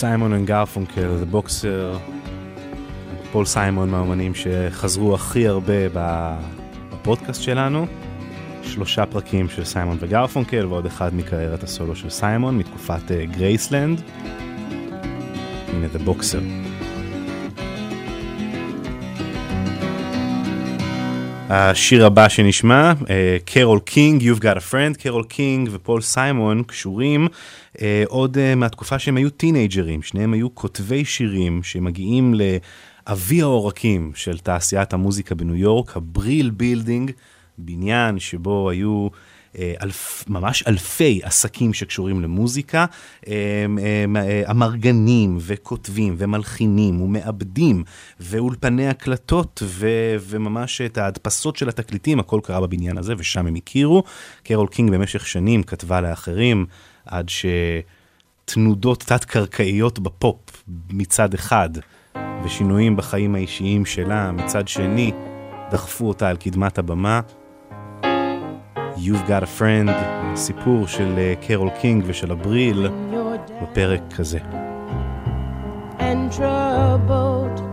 סיימון אנד גרפונקל, The Boxer, פול סיימון מהאומנים שחזרו הכי הרבה בפודקאסט שלנו. שלושה פרקים של סיימון וגרפונקל ועוד אחד מקריירת הסולו של סיימון מתקופת אה, גרייסלנד. הנה The Boxer. השיר הבא שנשמע, אה, קרול קינג, You've Got a Friend, קרול קינג ופול סיימון קשורים אה, עוד אה, מהתקופה שהם היו טינאייג'רים, שניהם היו כותבי שירים שמגיעים לאבי העורקים של תעשיית המוזיקה בניו יורק, הבריל בילדינג, בניין שבו היו... אה, אלף, ממש אלפי עסקים שקשורים למוזיקה, אה, אה, אמרגנים וכותבים ומלחינים ומעבדים ואולפני הקלטות ו, וממש את ההדפסות של התקליטים, הכל קרה בבניין הזה ושם הם הכירו. קרול קינג במשך שנים כתבה לאחרים עד שתנודות תת-קרקעיות בפופ מצד אחד ושינויים בחיים האישיים שלה מצד שני דחפו אותה אל קדמת הבמה. You've Got a Friend, סיפור של אה, קרול קינג ושל הבריל בפרק הזה. And troubled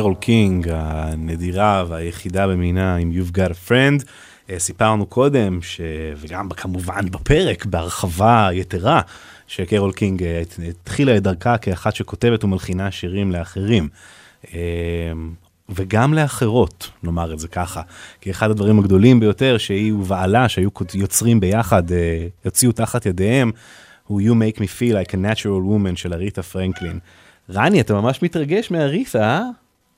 קרול קינג הנדירה והיחידה במינה עם You've Got a Friend. אה, סיפרנו קודם, ש... וגם כמובן בפרק בהרחבה יתרה, שקרול קינג התחילה את דרכה כאחת שכותבת ומלחינה שירים לאחרים. אמ, וגם לאחרות, נאמר את זה ככה, כי אחד הדברים הגדולים ביותר שהיא ובעלה, שהיו יוצרים ביחד, אה, הוציאו תחת ידיהם, הוא You Make Me Feel Like a Natural Woman של אריתה פרנקלין. רני, אתה ממש מתרגש מאריתה, אה?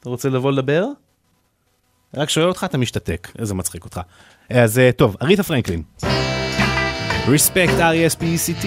אתה רוצה לבוא לדבר? רק שואל אותך, אתה משתתק. איזה מצחיק אותך. אז אה, טוב, אריתה פרנקלין. Respect RSPECT.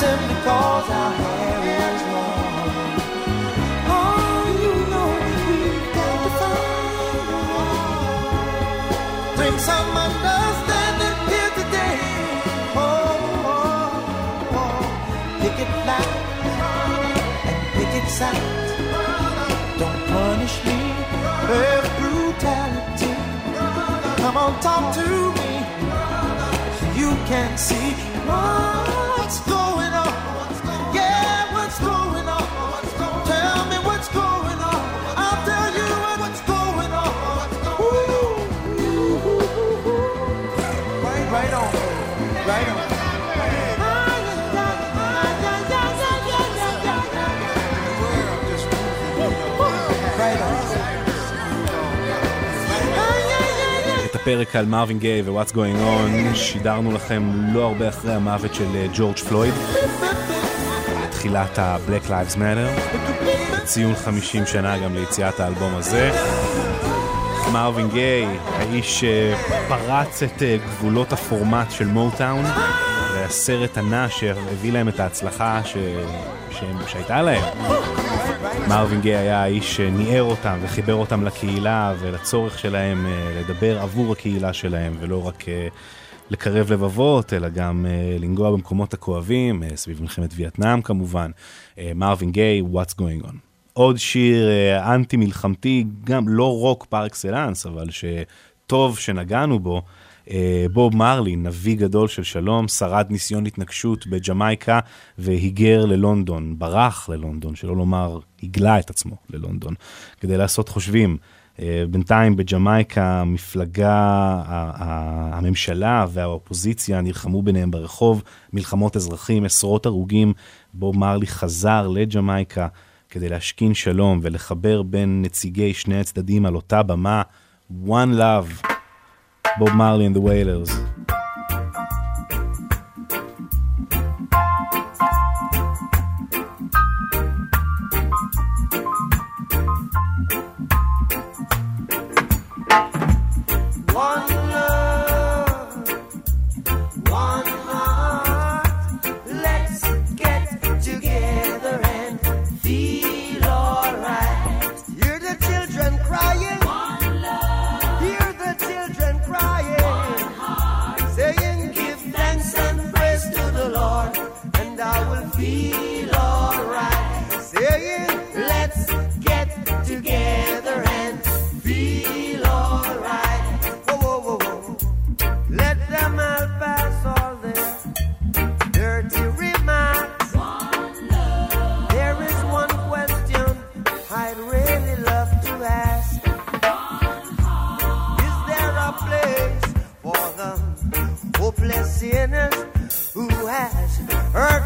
Simply cause our hair is long. Oh, you know we've got to find Bring some understanding here today. Oh, oh, oh. pick it flat and pick it sound. Don't punish me with brutality. Come on, talk to me. You can see what's going on. הפרק על מרווין גיי ו-What's Going On שידרנו לכם לא הרבה אחרי המוות של אה, ג'ורג' פלויד, תחילת ה-Black Lives Matter, ציון 50 שנה גם ליציאת האלבום הזה. מרווין גיי, האיש שפרץ את אה, גבולות הפורמט של מוטאון, והסרט הנע שהביא להם את ההצלחה ש... שהם... שהייתה להם. מרווין גיי היה האיש שניער אותם וחיבר אותם לקהילה ולצורך שלהם אה, לדבר עבור הקהילה שלהם ולא רק אה, לקרב לבבות אלא גם אה, לנגוע במקומות הכואבים, סביב מלחמת וייטנאם כמובן. מרווין גיי, What's Going On. עוד שיר אנטי מלחמתי, גם לא רוק פר אקסלנס, אבל שטוב שנגענו בו. אה, בוב מרלי, נביא גדול של שלום, שרד ניסיון התנגשות בג'מייקה והיגר ללונדון, ברח ללונדון, שלא לומר הגלה את עצמו ללונדון, כדי לעשות חושבים. אה, בינתיים בג'מייקה המפלגה, הממשלה והאופוזיציה נלחמו ביניהם ברחוב, מלחמות אזרחים, עשרות הרוגים. בוב מרלי חזר לג'מייקה כדי להשכין שלום ולחבר בין נציגי שני הצדדים על אותה במה. One Love. Bob Marley and the Wailers.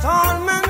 torment.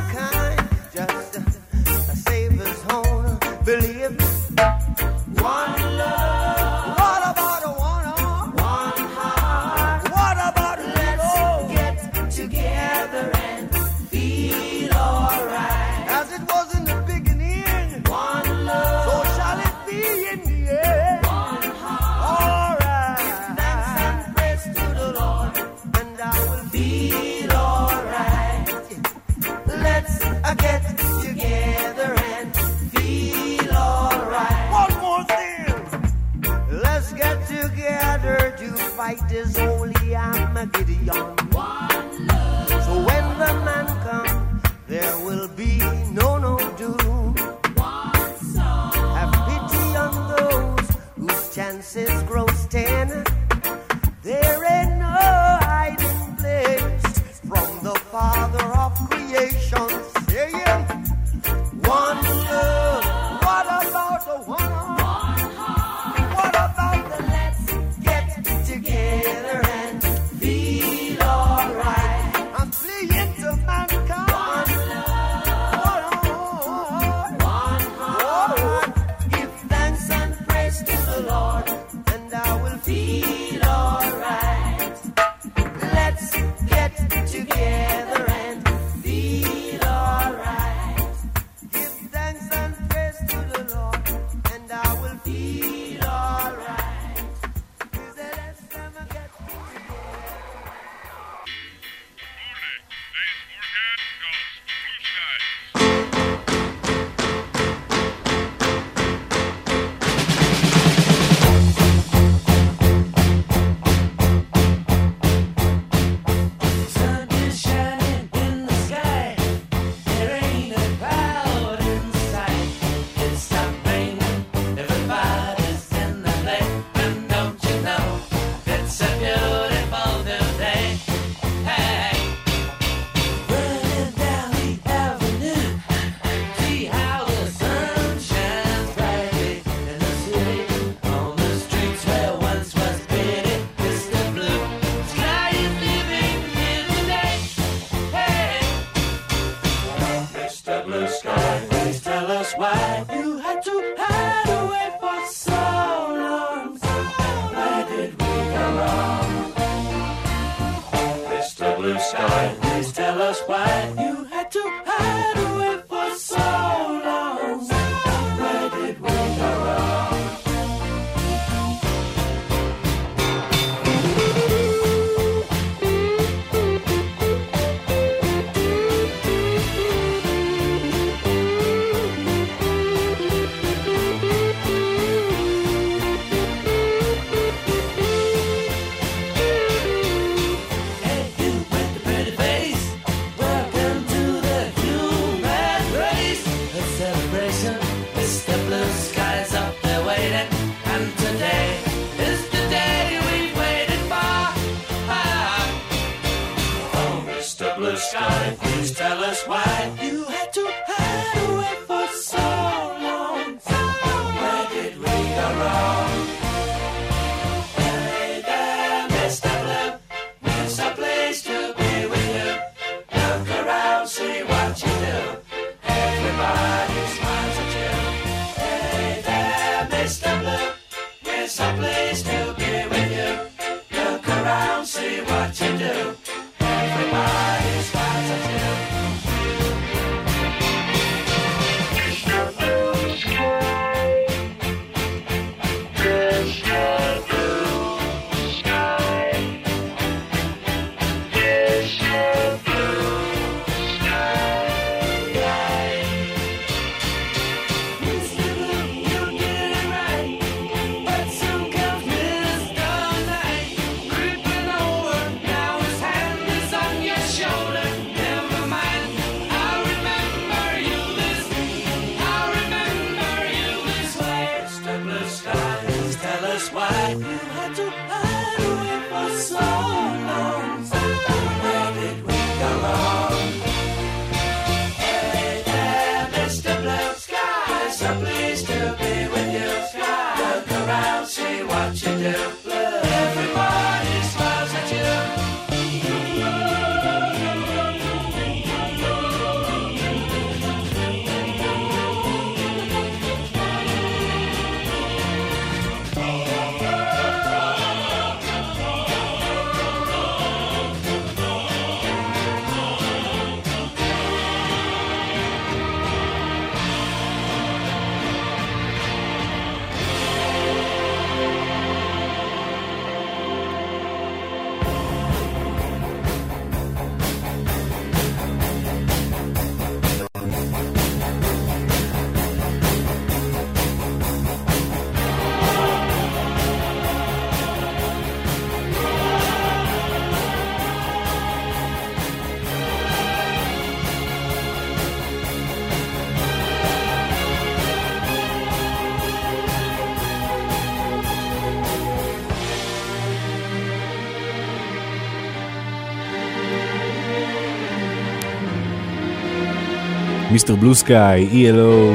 מיסטר בלו סקאי, ELO,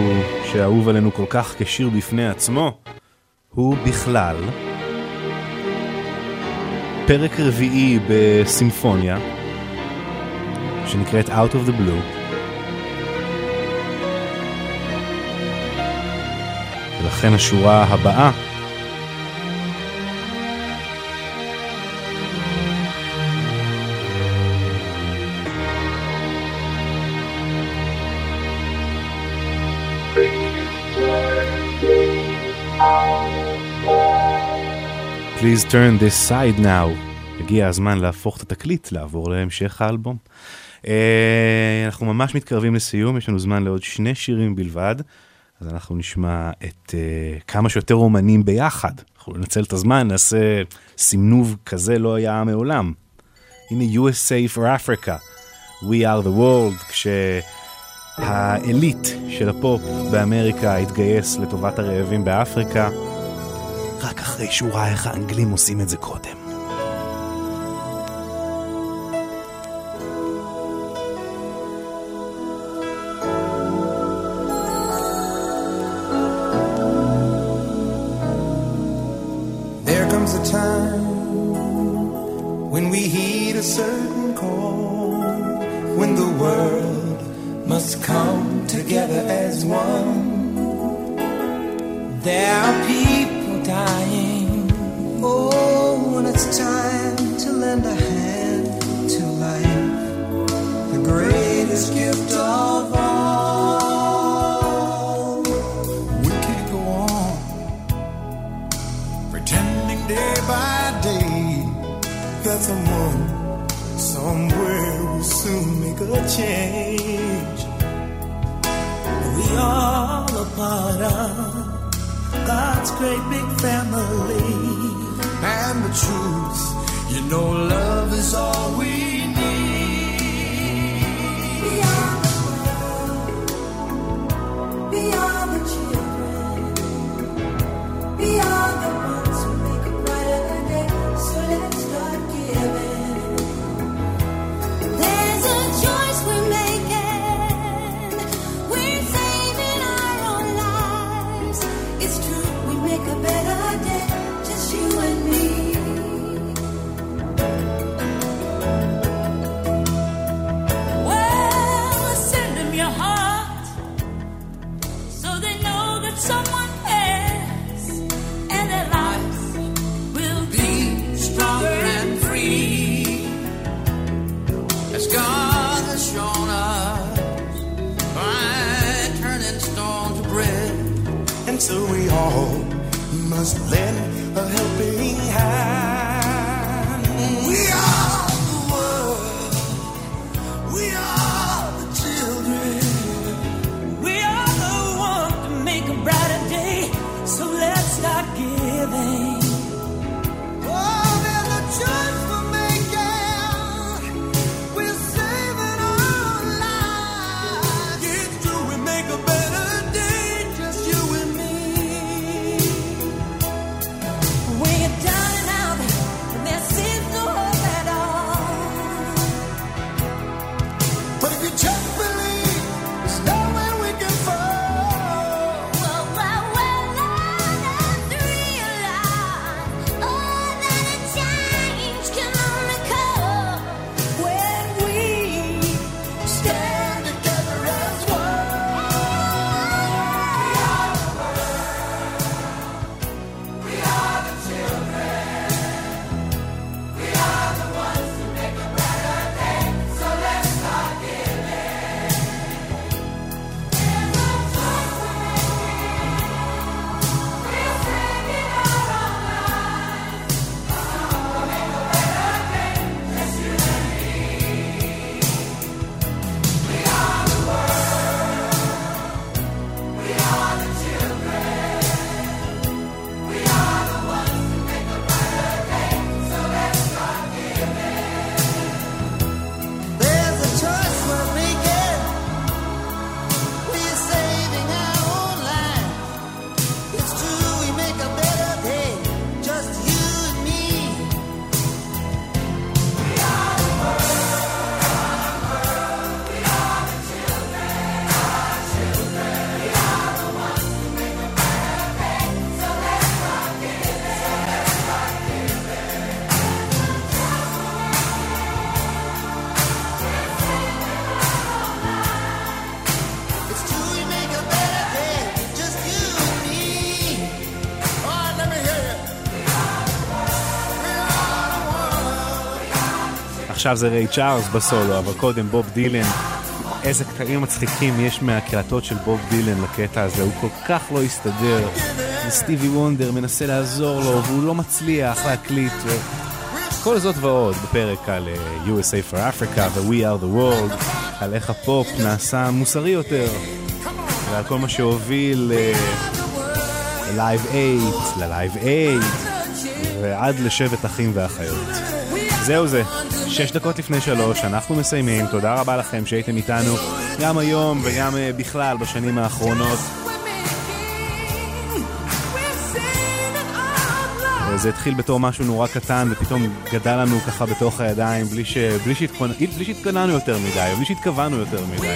שאהוב עלינו כל כך כשיר בפני עצמו, הוא בכלל פרק רביעי בסימפוניה, שנקראת Out of the Blue. ולכן השורה הבאה Please turn this side now. הגיע הזמן להפוך את התקליט, לעבור להמשך האלבום. אה, אנחנו ממש מתקרבים לסיום, יש לנו זמן לעוד שני שירים בלבד, אז אנחנו נשמע את אה, כמה שיותר אומנים ביחד. אנחנו ננצל את הזמן, נעשה סימנוב כזה לא היה מעולם. הנה USA for Africa, We are the world, כשהאליט של הפופ באמריקה התגייס לטובת הרעבים באפריקה. רק אחרי שהוא ראה איך האנגלים עושים את זה קודם. עכשיו זה ריי צ'ארלס בסולו, אבל קודם בוב דילן. איזה קטעים מצחיקים יש מהקלטות של בוב דילן לקטע הזה, הוא כל כך לא הסתדר. וסטיבי וונדר מנסה לעזור לו, והוא לא מצליח להקליט. ו... כל זאת ועוד בפרק על אה, USA for Africa ו-We are the World, על איך הפופ נעשה מוסרי יותר, ועל כל מה שהוביל אה, ל Live Aid, ל Live 8, ועד לשבט אחים ואחיות. זהו זה, שש דקות לפני שלוש, אנחנו מסיימים, תודה רבה לכם שהייתם איתנו גם היום וגם אה, בכלל בשנים האחרונות. אה, זה התחיל בתור משהו נורא קטן ופתאום גדל לנו ככה בתוך הידיים בלי, ש... בלי, שהתכונ... בלי שהתכוננו יותר מדי, בלי שהתכוונו יותר מדי.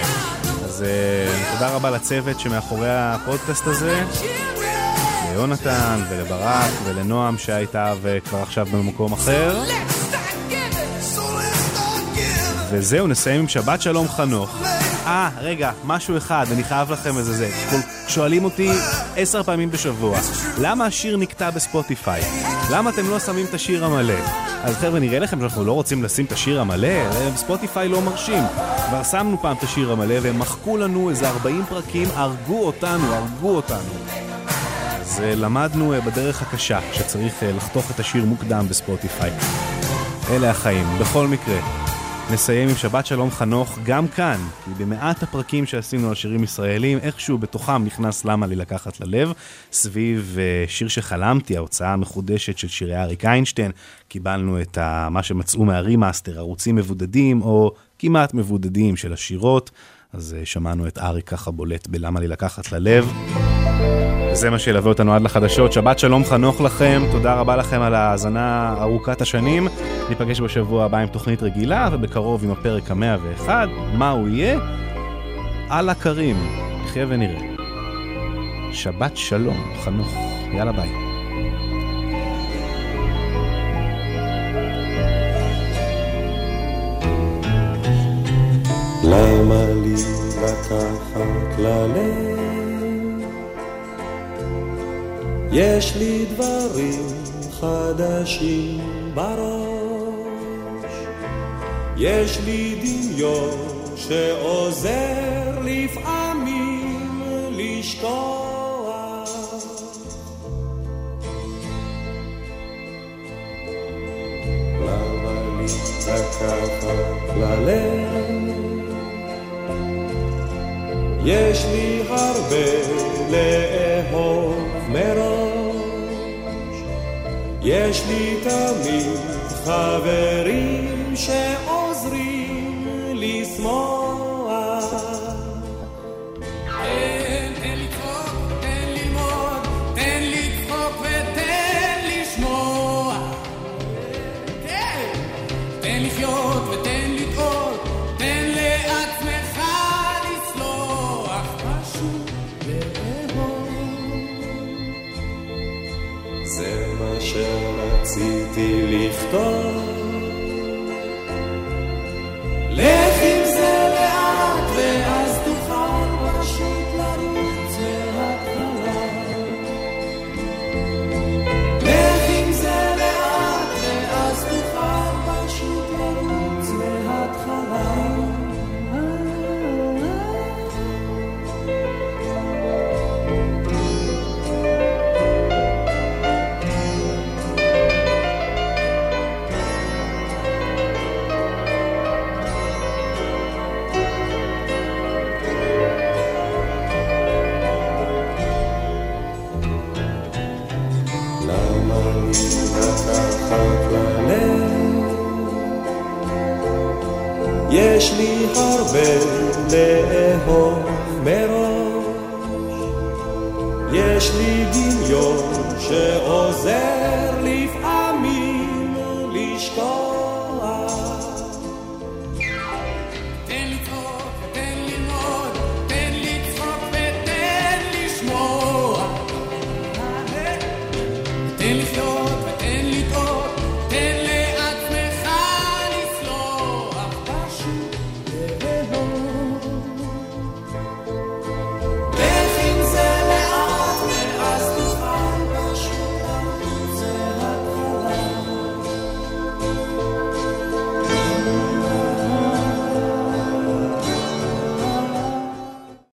אז uh, תודה רבה לצוות שמאחורי הפודקאסט הזה, ליונתן ולברק ולנועם שהייתה וכבר עכשיו במקום אחר. וזהו, נסיים עם שבת שלום חנוך. אה, רגע, משהו אחד, אני חייב לכם איזה זה. שואלים אותי עשר פעמים בשבוע, למה השיר נקטע בספוטיפיי? למה אתם לא שמים את השיר המלא? אז חבר'ה, נראה לכם שאנחנו לא רוצים לשים את השיר המלא? ספוטיפיי לא מרשים. כבר שמנו פעם את השיר המלא והם מחקו לנו איזה 40 פרקים, הרגו אותנו, הרגו אותנו. אז אה, למדנו אה, בדרך הקשה שצריך אה, לחתוך את השיר מוקדם בספוטיפיי. אלה החיים, בכל מקרה. נסיים עם שבת שלום חנוך גם כאן, כי במעט הפרקים שעשינו על שירים ישראלים, איכשהו בתוכם נכנס למה לי לקחת ללב, סביב אה, שיר שחלמתי, ההוצאה המחודשת של שירי אריק איינשטיין, קיבלנו את ה, מה שמצאו מה remaster, ערוצים מבודדים או כמעט מבודדים של השירות, אז אה, שמענו את אריק ככה בולט בלמה לי לקחת ללב. וזה מה שילווה אותנו עד לחדשות. שבת שלום חנוך לכם, תודה רבה לכם על ההאזנה ארוכת השנים. ניפגש בשבוע הבא עם תוכנית רגילה, ובקרוב עם הפרק המאה ואחד. מה הוא יהיה? על הכרים. נחיה ונראה. שבת שלום, חנוך. יאללה ביי. למה לי לקחת ללב? יש לי דברים חדשים בראש, יש לי דמיון שעוזר לפעמים לשכוח. למה לי לקחת ללב? יש לי הרבה לאהוב מראש, יש לי תמיד חברים שעוזרים τυλιχτό. יש לי הרבה לאהוב מראש, יש לי דמיון שעוזר